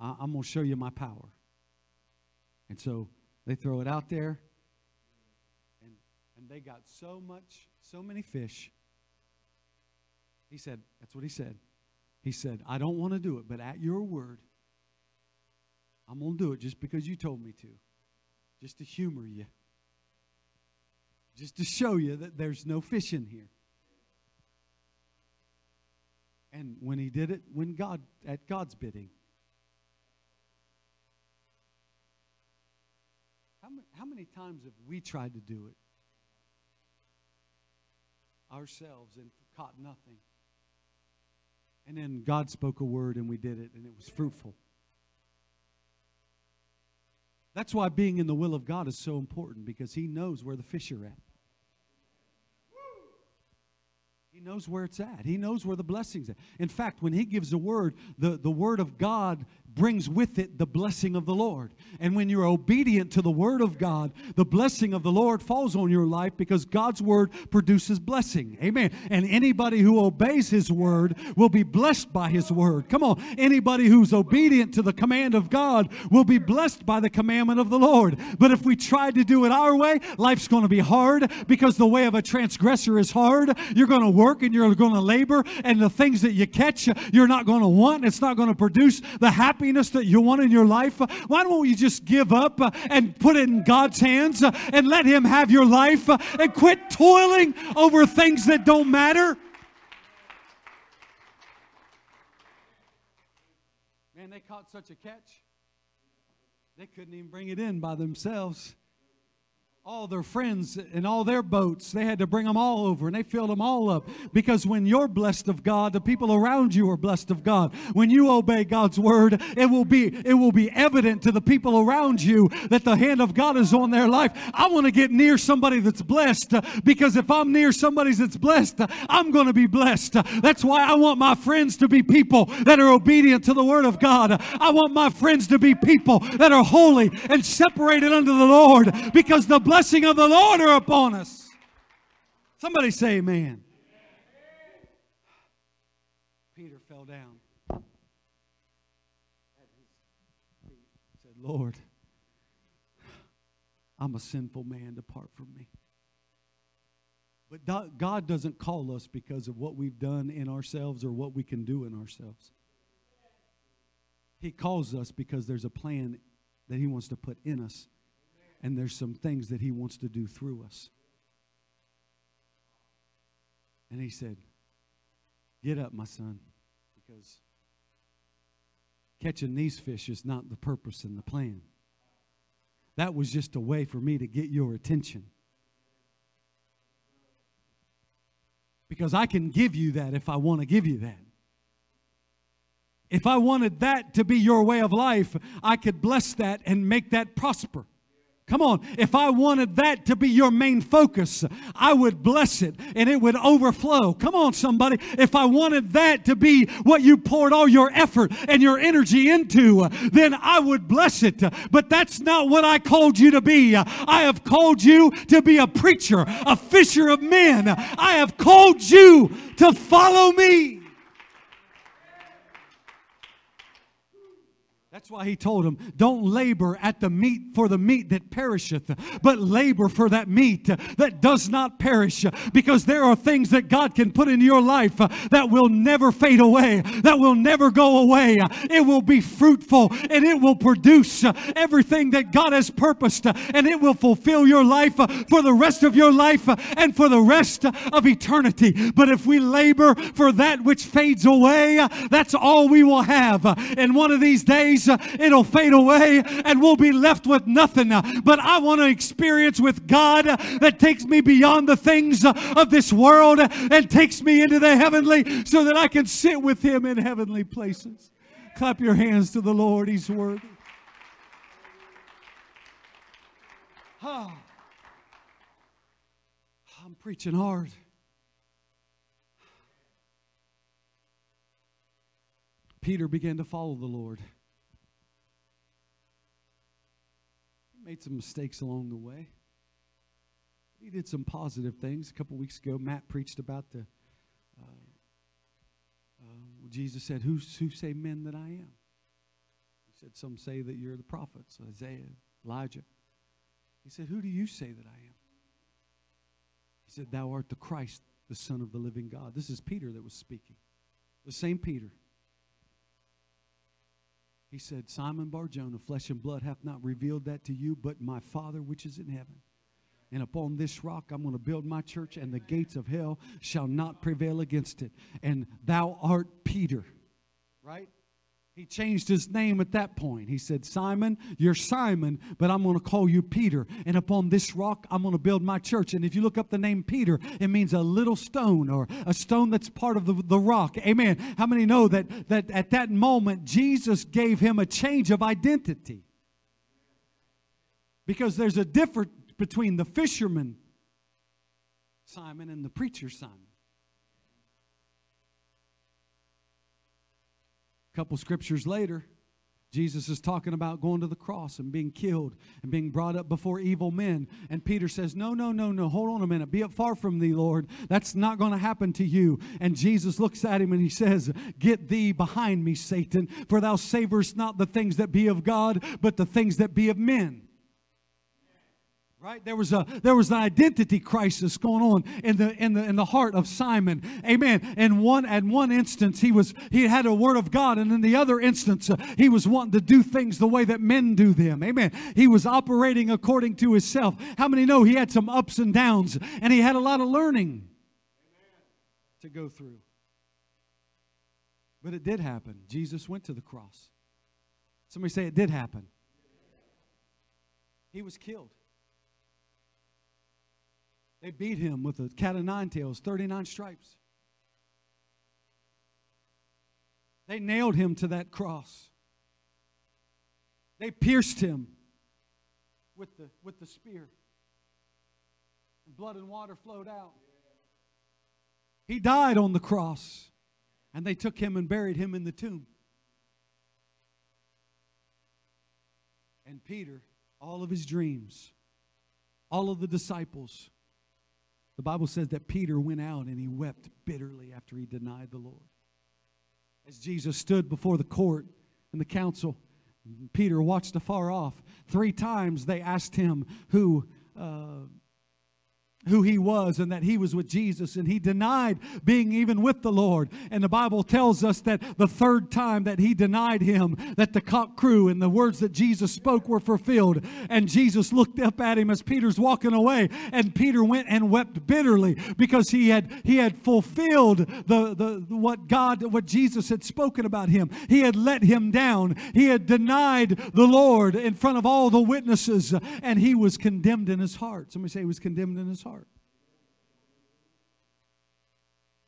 Speaker 2: I'm going to show you my power. And so they throw it out there they got so much, so many fish. He said, That's what he said. He said, I don't want to do it, but at your word, I'm going to do it just because you told me to, just to humor you, just to show you that there's no fish in here. And when he did it, when God, at God's bidding, how many, how many times have we tried to do it ourselves and caught nothing. And then God spoke a word and we did it and it was fruitful. That's why being in the will of God is so important because He knows where the fish are at. He knows where it's at. He knows where the blessings are. In fact, when He gives a word, the, the word of God brings with it the blessing of the Lord. And when you're obedient to the word of God, the blessing of the Lord falls on your life because God's word produces blessing. Amen. And anybody who obeys his word will be blessed by his word. Come on. Anybody who's obedient to the command of God will be blessed by the commandment of the Lord. But if we try to do it our way, life's going to be hard because the way of a transgressor is hard. You're going to work and you're going to labor, and the things that you catch, you're not going to want. It's not going to produce the happiness that you want in your life. Why don't you just give up uh, and put it in God's hands uh, and let Him have your life uh, and quit toiling over things that don't matter? Man, they caught such a catch. They couldn't even bring it in by themselves all their friends and all their boats. They had to bring them all over and they filled them all up. Because when you're blessed of God, the people around you are blessed of God. When you obey God's word, it will be it will be evident to the people around you that the hand of God is on their life. I want to get near somebody that's blessed because if I'm near somebody that's blessed, I'm going to be blessed. That's why I want my friends to be people that are obedient to the word of God. I want my friends to be people that are holy and separated unto the Lord because the blessing of the Lord are upon us. Somebody say amen. Peter fell down said, Lord, I'm a sinful man, depart from me. But God doesn't call us because of what we've done in ourselves or what we can do in ourselves. He calls us because there's a plan that He wants to put in us and there's some things that He wants to do through us. And He said, Get up, my son, because catching these fish is not the purpose and the plan. That was just a way for me to get your attention. Because I can give you that if I want to give you that. If I wanted that to be your way of life, I could bless that and make that prosper. Come on. If I wanted that to be your main focus, I would bless it and it would overflow. Come on, somebody. If I wanted that to be what you poured all your effort and your energy into, then I would bless it. But that's not what I called you to be. I have called you to be a preacher, a fisher of men. I have called you to follow me. That's why he told him, Don't labor at the meat for the meat that perisheth, but labor for that meat that does not perish. Because there are things that God can put in your life that will never fade away, that will never go away. It will be fruitful and it will produce everything that God has purposed, and it will fulfill your life for the rest of your life and for the rest of eternity. But if we labor for that which fades away, that's all we will have. And one of these days, uh, it'll fade away and we'll be left with nothing. But I want to experience with God that takes me beyond the things of this world and takes me into the heavenly so that I can sit with Him in heavenly places. Clap your hands to the Lord, He's worthy. Oh. I'm preaching hard. Peter began to follow the Lord. Made some mistakes along the way. He did some positive things. A couple weeks ago, Matt preached about the. Uh, uh, Jesus said, who, who say men that I am? He said, Some say that you're the prophets, Isaiah, Elijah. He said, Who do you say that I am? He said, Thou art the Christ, the Son of the living God. This is Peter that was speaking. The same Peter. He said, Simon Barjona, flesh and blood hath not revealed that to you, but my Father which is in heaven. And upon this rock I'm going to build my church, and the gates of hell shall not prevail against it. And thou art Peter. Right? He changed his name at that point. He said, Simon, you're Simon, but I'm going to call you Peter. And upon this rock, I'm going to build my church. And if you look up the name Peter, it means a little stone or a stone that's part of the, the rock. Amen. How many know that, that at that moment, Jesus gave him a change of identity? Because there's a difference between the fisherman Simon and the preacher Simon. Couple scriptures later, Jesus is talking about going to the cross and being killed and being brought up before evil men. And Peter says, No, no, no, no, hold on a minute. Be it far from thee, Lord. That's not going to happen to you. And Jesus looks at him and he says, Get thee behind me, Satan, for thou savorest not the things that be of God, but the things that be of men right? There was a there was an identity crisis going on in the in the in the heart of simon. Amen. In one at one instance he was he had a word of god and in the other instance uh, he was wanting to do things the way that men do them. Amen. He was operating according to himself how many know he had some ups and downs and he had a lot of learning to go through? But it did happen. Jesus went to the cross. Somebody say it did happen. He was killed they beat him with a cat of nine tails, 39 stripes. They nailed him to that cross. They pierced him with the, with the spear. And blood and water flowed out. He died on the cross. And they took him and buried him in the tomb. And Peter, all of his dreams, all of the disciples, the Bible says that Peter went out and he wept bitterly after he denied the Lord. As Jesus stood before the court and the council, Peter watched afar off. Three times they asked him who. Uh, who he was and that he was with Jesus and he denied being even with the Lord. And the Bible tells us that the third time that he denied him, that the cock crew and the words that Jesus spoke were fulfilled. And Jesus looked up at him as Peter's walking away and Peter went and wept bitterly because he had he had fulfilled the, the what God what Jesus had spoken about him. He had let him down. He had denied the Lord in front of all the witnesses and he was condemned in his heart. Somebody say he was condemned in his heart.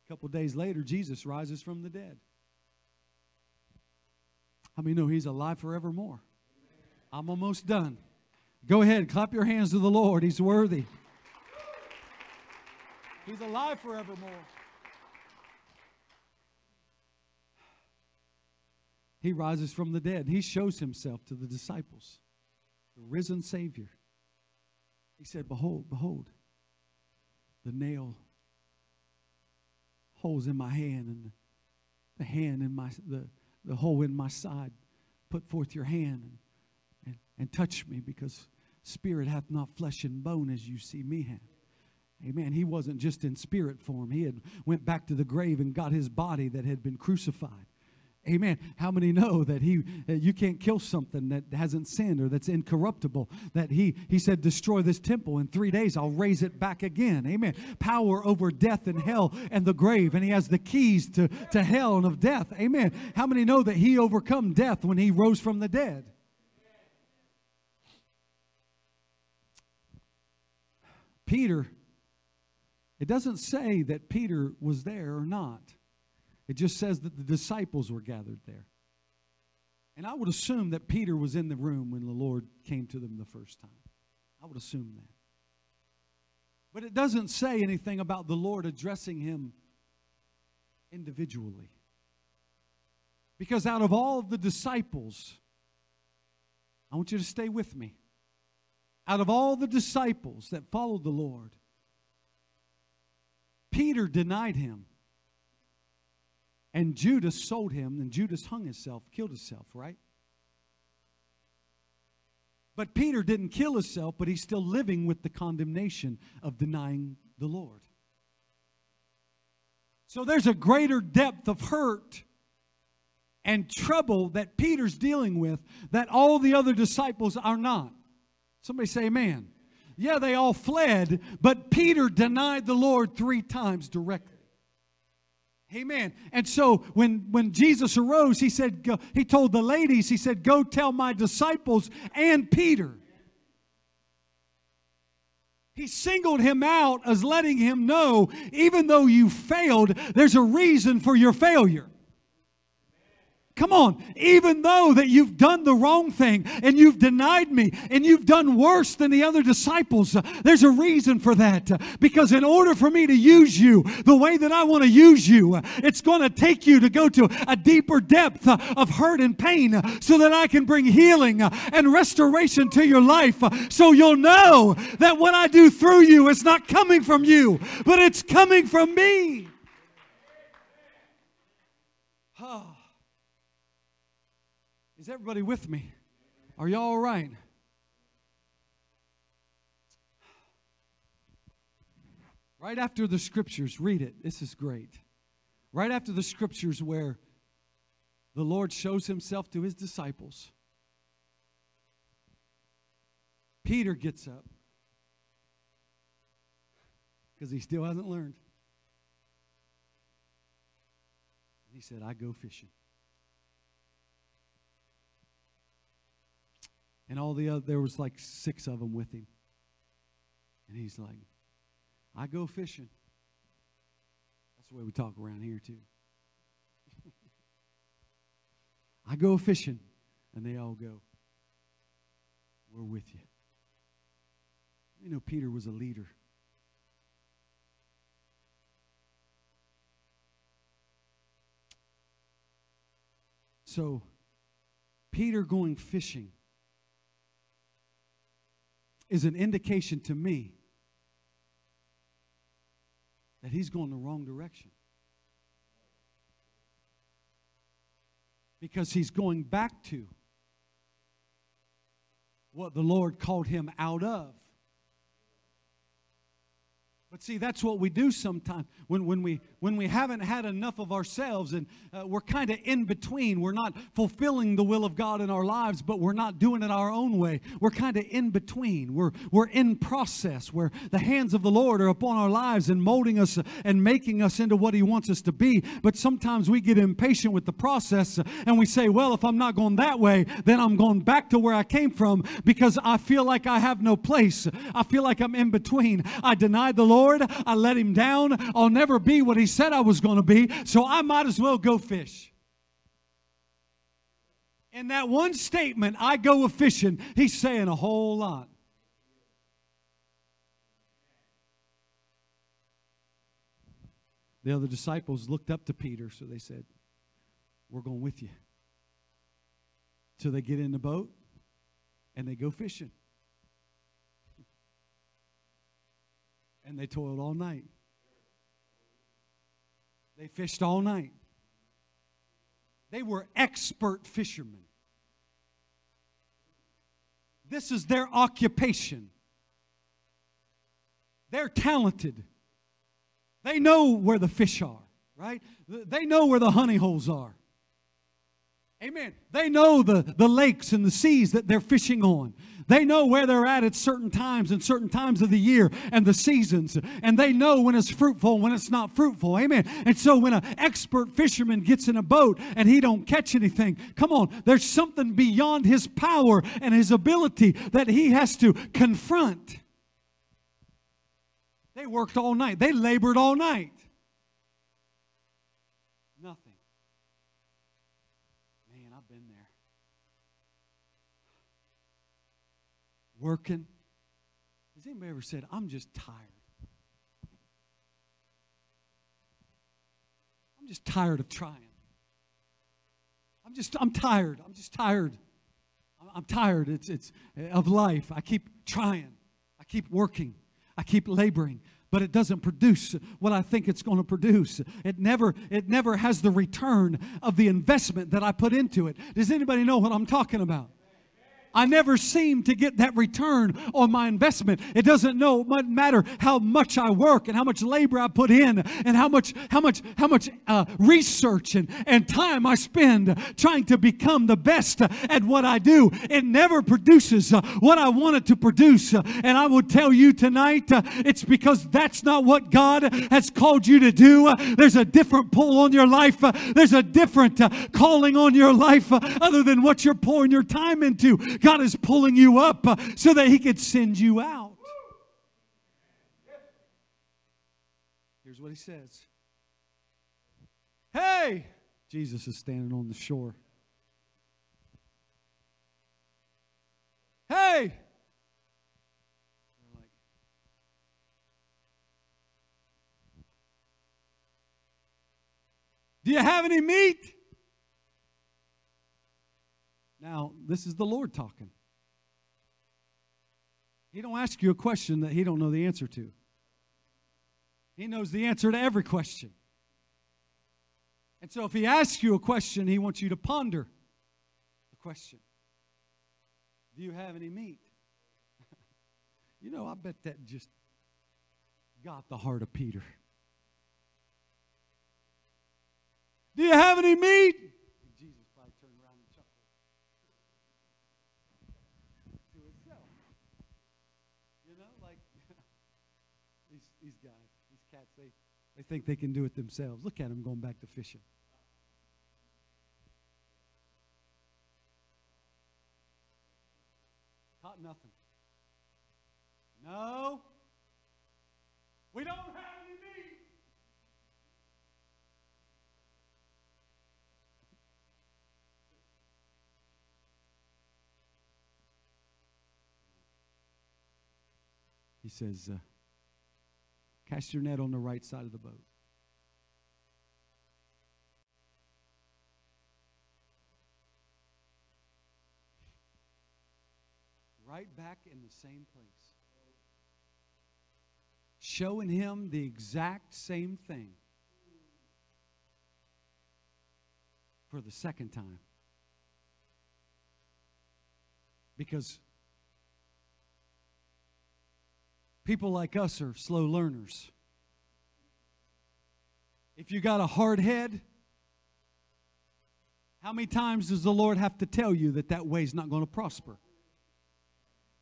Speaker 2: A couple days later, Jesus rises from the dead. How many know he's alive forevermore? I'm almost done. Go ahead, clap your hands to the Lord. He's worthy. He's alive forevermore. He rises from the dead. He shows himself to the disciples, the risen Savior. He said, Behold, behold, the nail holes in my hand and the hand in my the, the hole in my side put forth your hand and, and, and touch me because spirit hath not flesh and bone as you see me have. Amen. He wasn't just in spirit form. He had went back to the grave and got his body that had been crucified Amen. How many know that he you can't kill something that hasn't sinned or that's incorruptible? That he he said, destroy this temple in three days, I'll raise it back again. Amen. Power over death and hell and the grave, and he has the keys to, to hell and of death. Amen. How many know that he overcome death when he rose from the dead? Peter, it doesn't say that Peter was there or not. It just says that the disciples were gathered there. And I would assume that Peter was in the room when the Lord came to them the first time. I would assume that. But it doesn't say anything about the Lord addressing him individually. Because out of all of the disciples, I want you to stay with me. Out of all the disciples that followed the Lord, Peter denied him. And Judas sold him, and Judas hung himself, killed himself, right? But Peter didn't kill himself, but he's still living with the condemnation of denying the Lord. So there's a greater depth of hurt and trouble that Peter's dealing with that all the other disciples are not. Somebody say, Amen. Yeah, they all fled, but Peter denied the Lord three times directly. Amen. And so when, when Jesus arose, he said, go, he told the ladies, he said, go tell my disciples and Peter. He singled him out as letting him know, even though you failed, there's a reason for your failure. Come on, even though that you've done the wrong thing and you've denied me and you've done worse than the other disciples, uh, there's a reason for that. Because in order for me to use you the way that I want to use you, uh, it's going to take you to go to a deeper depth uh, of hurt and pain so that I can bring healing and restoration to your life. So you'll know that what I do through you is not coming from you, but it's coming from me. Oh. Is everybody with me? Are y'all all right? Right after the scriptures, read it. This is great. Right after the scriptures, where the Lord shows himself to his disciples, Peter gets up because he still hasn't learned. He said, I go fishing. And all the other, there was like six of them with him. And he's like, I go fishing. That's the way we talk around here, too. I go fishing. And they all go, We're with you. You know, Peter was a leader. So, Peter going fishing is an indication to me that he's going the wrong direction. Because he's going back to what the Lord called him out of. But see, that's what we do sometimes when, when, we, when we haven't had enough of ourselves and uh, we're kind of in between. We're not fulfilling the will of God in our lives, but we're not doing it our own way. We're kind of in between. We're, we're in process where the hands of the Lord are upon our lives and molding us and making us into what He wants us to be. But sometimes we get impatient with the process and we say, well, if I'm not going that way, then I'm going back to where I came from because I feel like I have no place. I feel like I'm in between. I denied the Lord. I let him down. I'll never be what he said I was going to be, so I might as well go fish. In that one statement, I go a fishing, he's saying a whole lot. The other disciples looked up to Peter, so they said, We're going with you. So they get in the boat and they go fishing. And they toiled all night. They fished all night. They were expert fishermen. This is their occupation. They're talented. They know where the fish are, right? They know where the honey holes are. Amen. They know the, the lakes and the seas that they're fishing on. They know where they're at at certain times and certain times of the year and the seasons. And they know when it's fruitful when it's not fruitful. Amen. And so when an expert fisherman gets in a boat and he don't catch anything, come on, there's something beyond his power and his ability that he has to confront. They worked all night. They labored all night. Nothing. Man, I've been there. Working. Has anybody ever said, I'm just tired? I'm just tired of trying. I'm just, I'm tired. I'm just tired. I'm- tired. It's, it's of life. I keep trying. I keep working. I keep laboring, but it doesn't produce what I think it's going to produce. It never, it never has the return of the investment that I put into it. Does anybody know what I'm talking about? I never seem to get that return on my investment. It doesn't know matter how much I work and how much labor I put in and how much how much how much uh, research and, and time I spend trying to become the best at what I do. It never produces uh, what I want it to produce. And I will tell you tonight, uh, it's because that's not what God has called you to do. There's a different pull on your life. There's a different uh, calling on your life other than what you're pouring your time into. God is pulling you up uh, so that He could send you out. Here's what He says Hey, Jesus is standing on the shore. Hey, Do you have any meat? Now, this is the Lord talking. He don't ask you a question that he don't know the answer to. He knows the answer to every question. And so if he asks you a question, he wants you to ponder the question. Do you have any meat? you know, I bet that just got the heart of Peter. Do you have any meat? Jesus probably turned around and chuckled to himself. You know, like these, these guys, these cats, they, think they can do it themselves. Look at them going back to fishing. Caught nothing. No. We don't have any meat. He says, uh, Cast your net on the right side of the boat. Right back in the same place. Showing him the exact same thing for the second time. Because People like us are slow learners. If you got a hard head, how many times does the Lord have to tell you that that way is not going to prosper?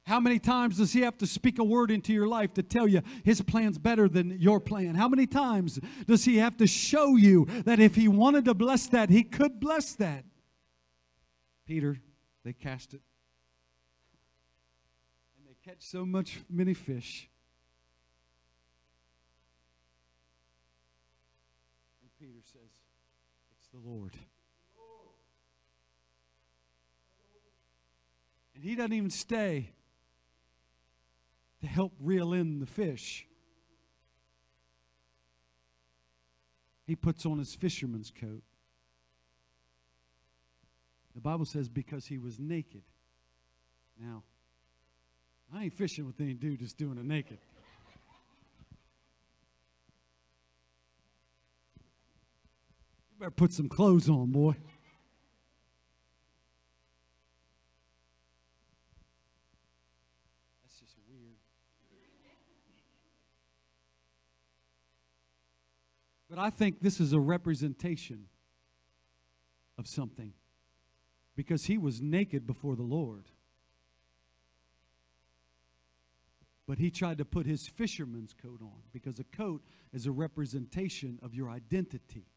Speaker 2: How many times does He have to speak a word into your life to tell you His plan's better than your plan? How many times does He have to show you that if He wanted to bless that, He could bless that? Peter, they cast it. Catch so much many fish. And Peter says, It's the Lord. And he doesn't even stay to help reel in the fish. He puts on his fisherman's coat. The Bible says because he was naked. Now, I ain't fishing with any dude that's doing it naked. You better put some clothes on, boy. That's just weird. But I think this is a representation of something because he was naked before the Lord. But he tried to put his fisherman's coat on because a coat is a representation of your identity.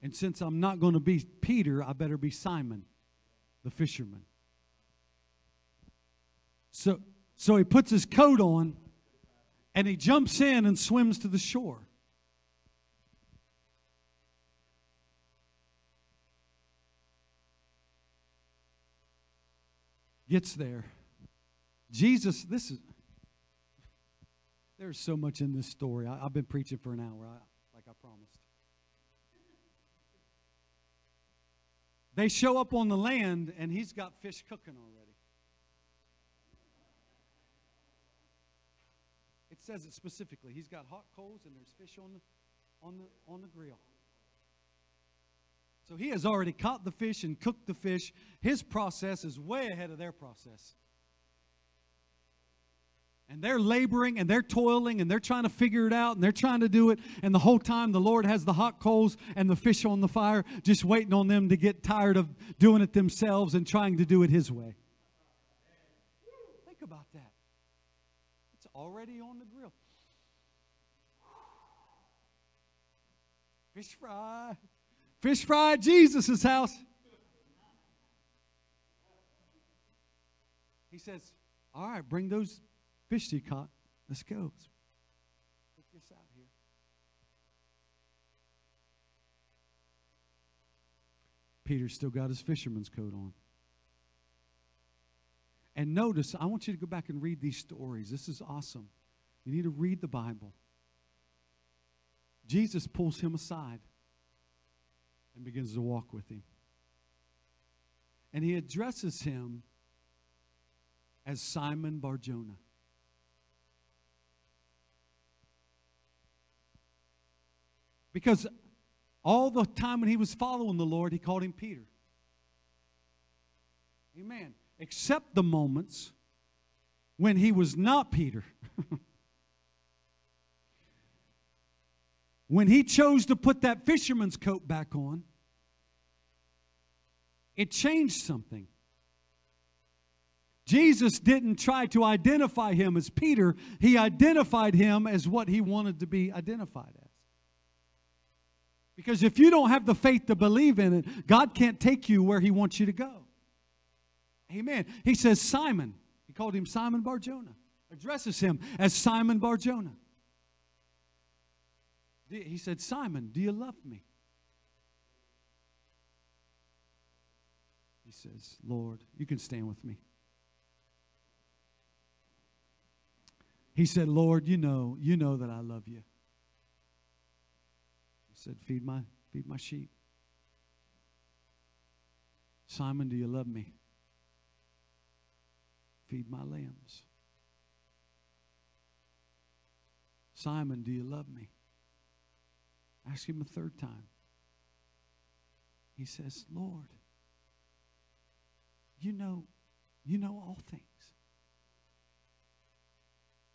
Speaker 2: And since I'm not going to be Peter, I better be Simon, the fisherman. So, so he puts his coat on and he jumps in and swims to the shore. Gets there. Jesus, this is, there's so much in this story. I, have been preaching for an hour, I, like I promised. They show up on the land, and he's got fish cooking already. It says it specifically. He's got hot coals, and there's fish on the, on the, on the grill. So he has already caught the fish and cooked the fish. His process is way ahead of their process. And they're laboring and they're toiling and they're trying to figure it out and they're trying to do it. And the whole time the Lord has the hot coals and the fish on the fire, just waiting on them to get tired of doing it themselves and trying to do it His way. Think about that. It's already on the grill. Fish fry. Fish fry at Jesus' house. He says, All right, bring those fish you caught. Let's go. Let's this out here. Peter's still got his fisherman's coat on. And notice, I want you to go back and read these stories. This is awesome. You need to read the Bible. Jesus pulls him aside and begins to walk with him. And he addresses him as Simon Barjona. Because all the time when he was following the Lord, he called him Peter. Amen. Except the moments when he was not Peter. when he chose to put that fisherman's coat back on, it changed something. Jesus didn't try to identify him as Peter, he identified him as what he wanted to be identified as. Because if you don't have the faith to believe in it, God can't take you where he wants you to go. Amen. He says, Simon, he called him Simon Barjona, addresses him as Simon Barjona. He said, Simon, do you love me? He says, Lord, you can stand with me. He said, Lord, you know, you know that I love you. Said, Feed my, feed my sheep. Simon, do you love me? Feed my lambs. Simon, do you love me? Ask him a third time. He says, Lord, you know, you know all things.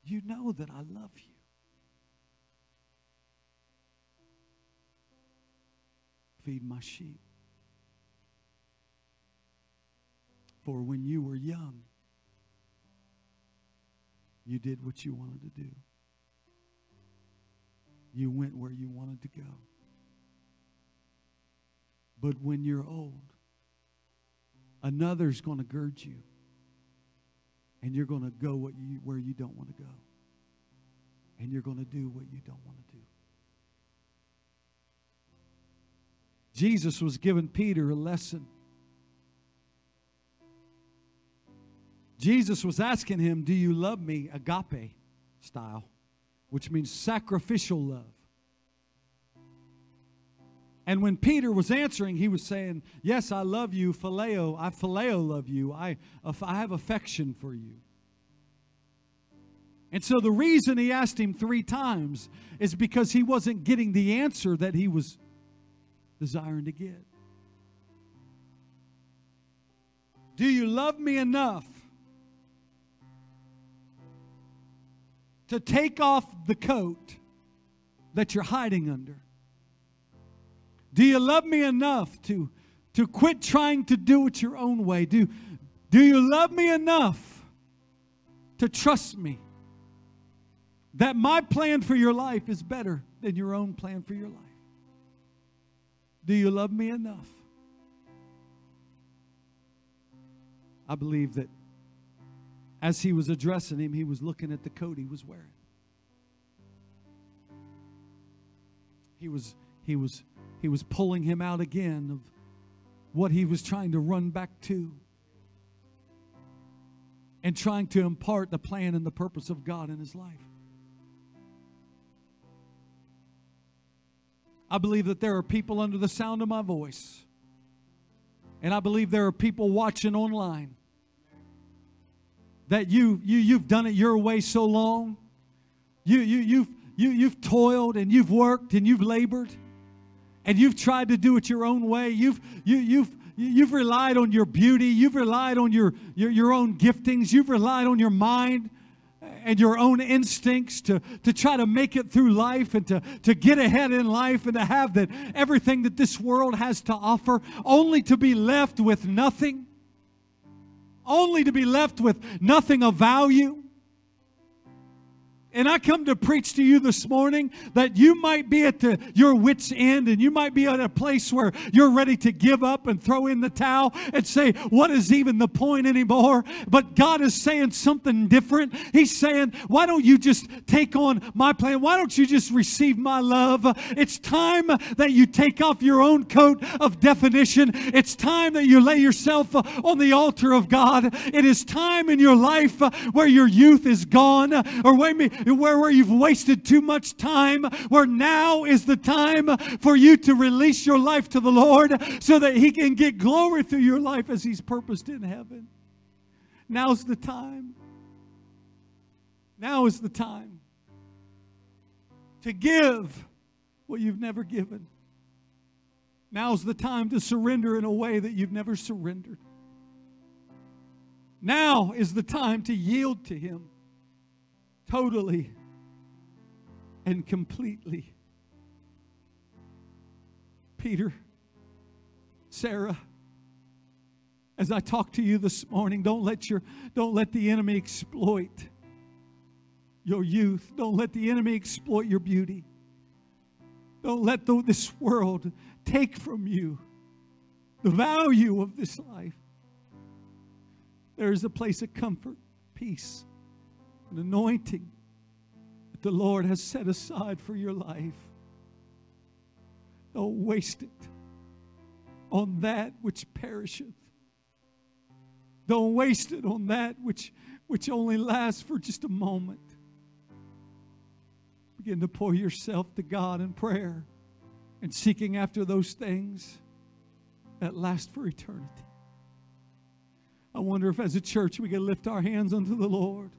Speaker 2: You know that I love you. Feed my sheep. For when you were young, you did what you wanted to do. You went where you wanted to go. But when you're old, another's going to gird you and you're going to go what you, where you don't want to go. And you're going to do what you don't want to do. Jesus was giving Peter a lesson. Jesus was asking him, Do you love me? Agape style, which means sacrificial love. And when Peter was answering, he was saying, Yes, I love you, phileo. I phileo love you. I, I have affection for you. And so the reason he asked him three times is because he wasn't getting the answer that he was desiring to get. Do you love me enough to take off the coat that you're hiding under? Do you love me enough to, to quit trying to do it your own way? Do, do you love me enough to trust me that my plan for your life is better than your own plan for your life? Do you love me enough? I believe that as he was addressing him, he was looking at the coat he was wearing. He was, he was he was pulling him out again of what he was trying to run back to and trying to impart the plan and the purpose of God in his life. I believe that there are people under the sound of my voice, and I believe there are people watching online that you, you you've done it your way so long. You, you, you've, you, you've toiled and you've worked and you've labored and you've tried to do it your own way. You've, you, you've, you've relied on your beauty. You've relied on your, your, your own giftings. You've relied on your mind and your own instincts to, to try to make it through life and to, to get ahead in life and to have that everything that this world has to offer, only to be left with nothing, only to be left with nothing of value. And I come to preach to you this morning that you might be at the, your wits' end and you might be at a place where you're ready to give up and throw in the towel and say, What is even the point anymore? But God is saying something different. He's saying, Why don't you just take on my plan? Why don't you just receive my love? It's time that you take off your own coat of definition. It's time that you lay yourself on the altar of God. It is time in your life where your youth is gone, or wait me where, you've wasted too much time, where now is the time for you to release your life to the Lord so that He can get glory through your life as He's purposed in heaven. Now's the time. Now is the time to give what you've never given. Now's the time to surrender in a way that you've never surrendered. Now is the time to yield to Him totally and completely. Peter, Sarah, as I talk to you this morning, don't let your don't let the enemy exploit your youth. Don't let the enemy exploit your beauty. Don't let the, this world take from you the value of this life. There is a place of comfort, peace, and anointing that the Lord has set aside for your life. Don't waste it on that which perisheth. Don't waste it on that which, which only lasts for just a moment. Begin to pour yourself to God in prayer and seeking after those things that last for eternity. I wonder if as a church we can lift our hands unto the Lord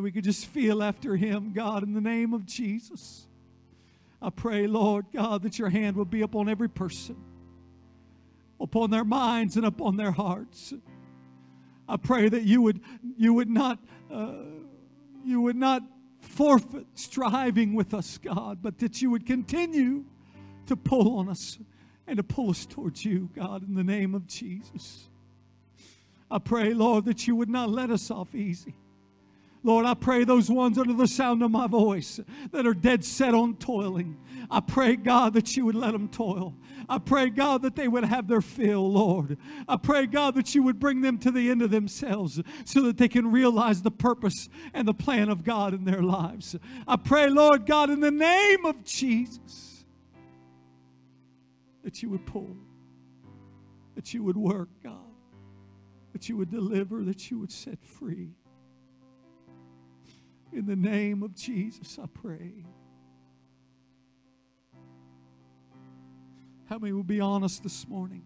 Speaker 2: and we could just feel after Him, God, in the name of Jesus. I pray, Lord God, that your hand will be upon every person, upon their minds and upon their hearts. I pray that you would, you would not, uh, you would not forfeit striving with us, God, but that you would continue to pull on us and to pull us towards you, God, in the name of Jesus. I pray, Lord, that you would not let us off easy. Lord, I pray those ones under the sound of my voice that are dead set on toiling. I pray, God, that you would let them toil. I pray, God, that they would have their fill, Lord. I pray, God, that you would bring them to the end of themselves so that they can realize the purpose and the plan of God in their lives. I pray, Lord God, in the name of Jesus, that you would pull, that you would work, God that you would deliver, that you would set free. In the name of Jesus, I pray. How many will be honest this morning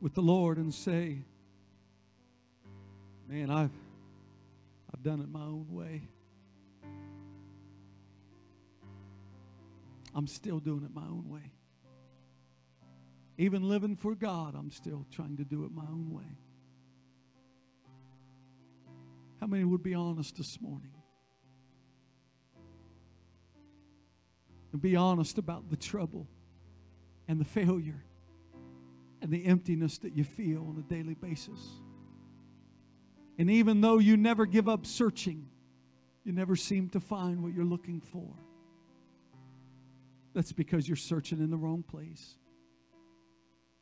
Speaker 2: with the Lord and say, Man, I've, I've done it my own way. I'm still doing it my own way. Even living for God, I'm still trying to do it my own way. How many would be honest this morning? And be honest about the trouble and the failure and the emptiness that you feel on a daily basis. And even though you never give up searching, you never seem to find what you're looking for. That's because you're searching in the wrong place.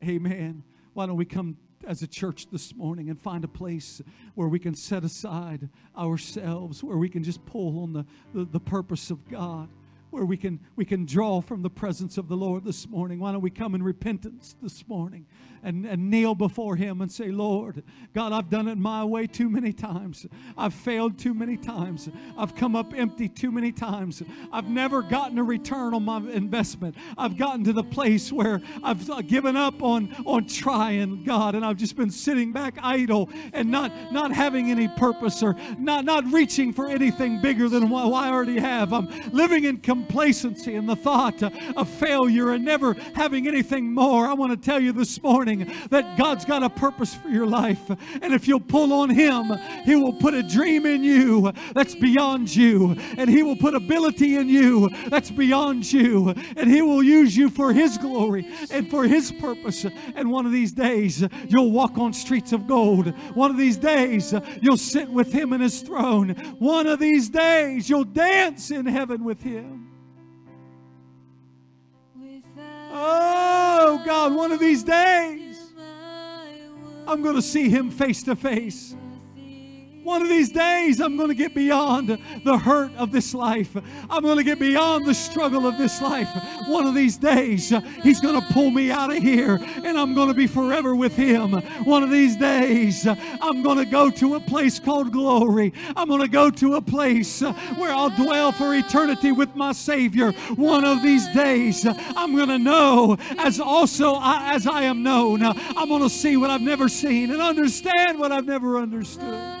Speaker 2: Amen. Why don't we come as a church this morning and find a place where we can set aside ourselves, where we can just pull on the, the, the purpose of God where we can we can draw from the presence of the Lord this morning. Why don't we come in repentance this morning and, and kneel before Him and say, Lord, God, I've done it my way too many times. I've failed too many times. I've come up empty too many times. I've never gotten a return on my investment. I've gotten to the place where I've uh, given up on, on trying, God, and I've just been sitting back idle and not, not having any purpose or not, not reaching for anything bigger than what I already have. I'm living in complacency and the thought of failure and never having anything more. I want to tell you this morning that God's got a purpose for your life. And if you'll pull on Him, He will put a dream in you that's beyond you. And He will put ability in you that's beyond you. And He will use you for His glory and for His purpose. And one of these days, you'll walk on streets of gold. One of these days, you'll sit with Him in His throne. One of these days, you'll dance in heaven with Him. Oh, God, one of these days, I'm going to see him face to face. One of these days, I'm going to get beyond the hurt of this life. I'm going to get beyond the struggle of this life. One of these days, He's going to pull me out of here and I'm going to be forever with Him. One of these days, I'm going to go to a place called glory. I'm going to go to a place where I'll dwell for eternity with my Savior. One of these days, I'm going to know as also as I am known. I'm going to see what I've never seen and understand what I've never understood.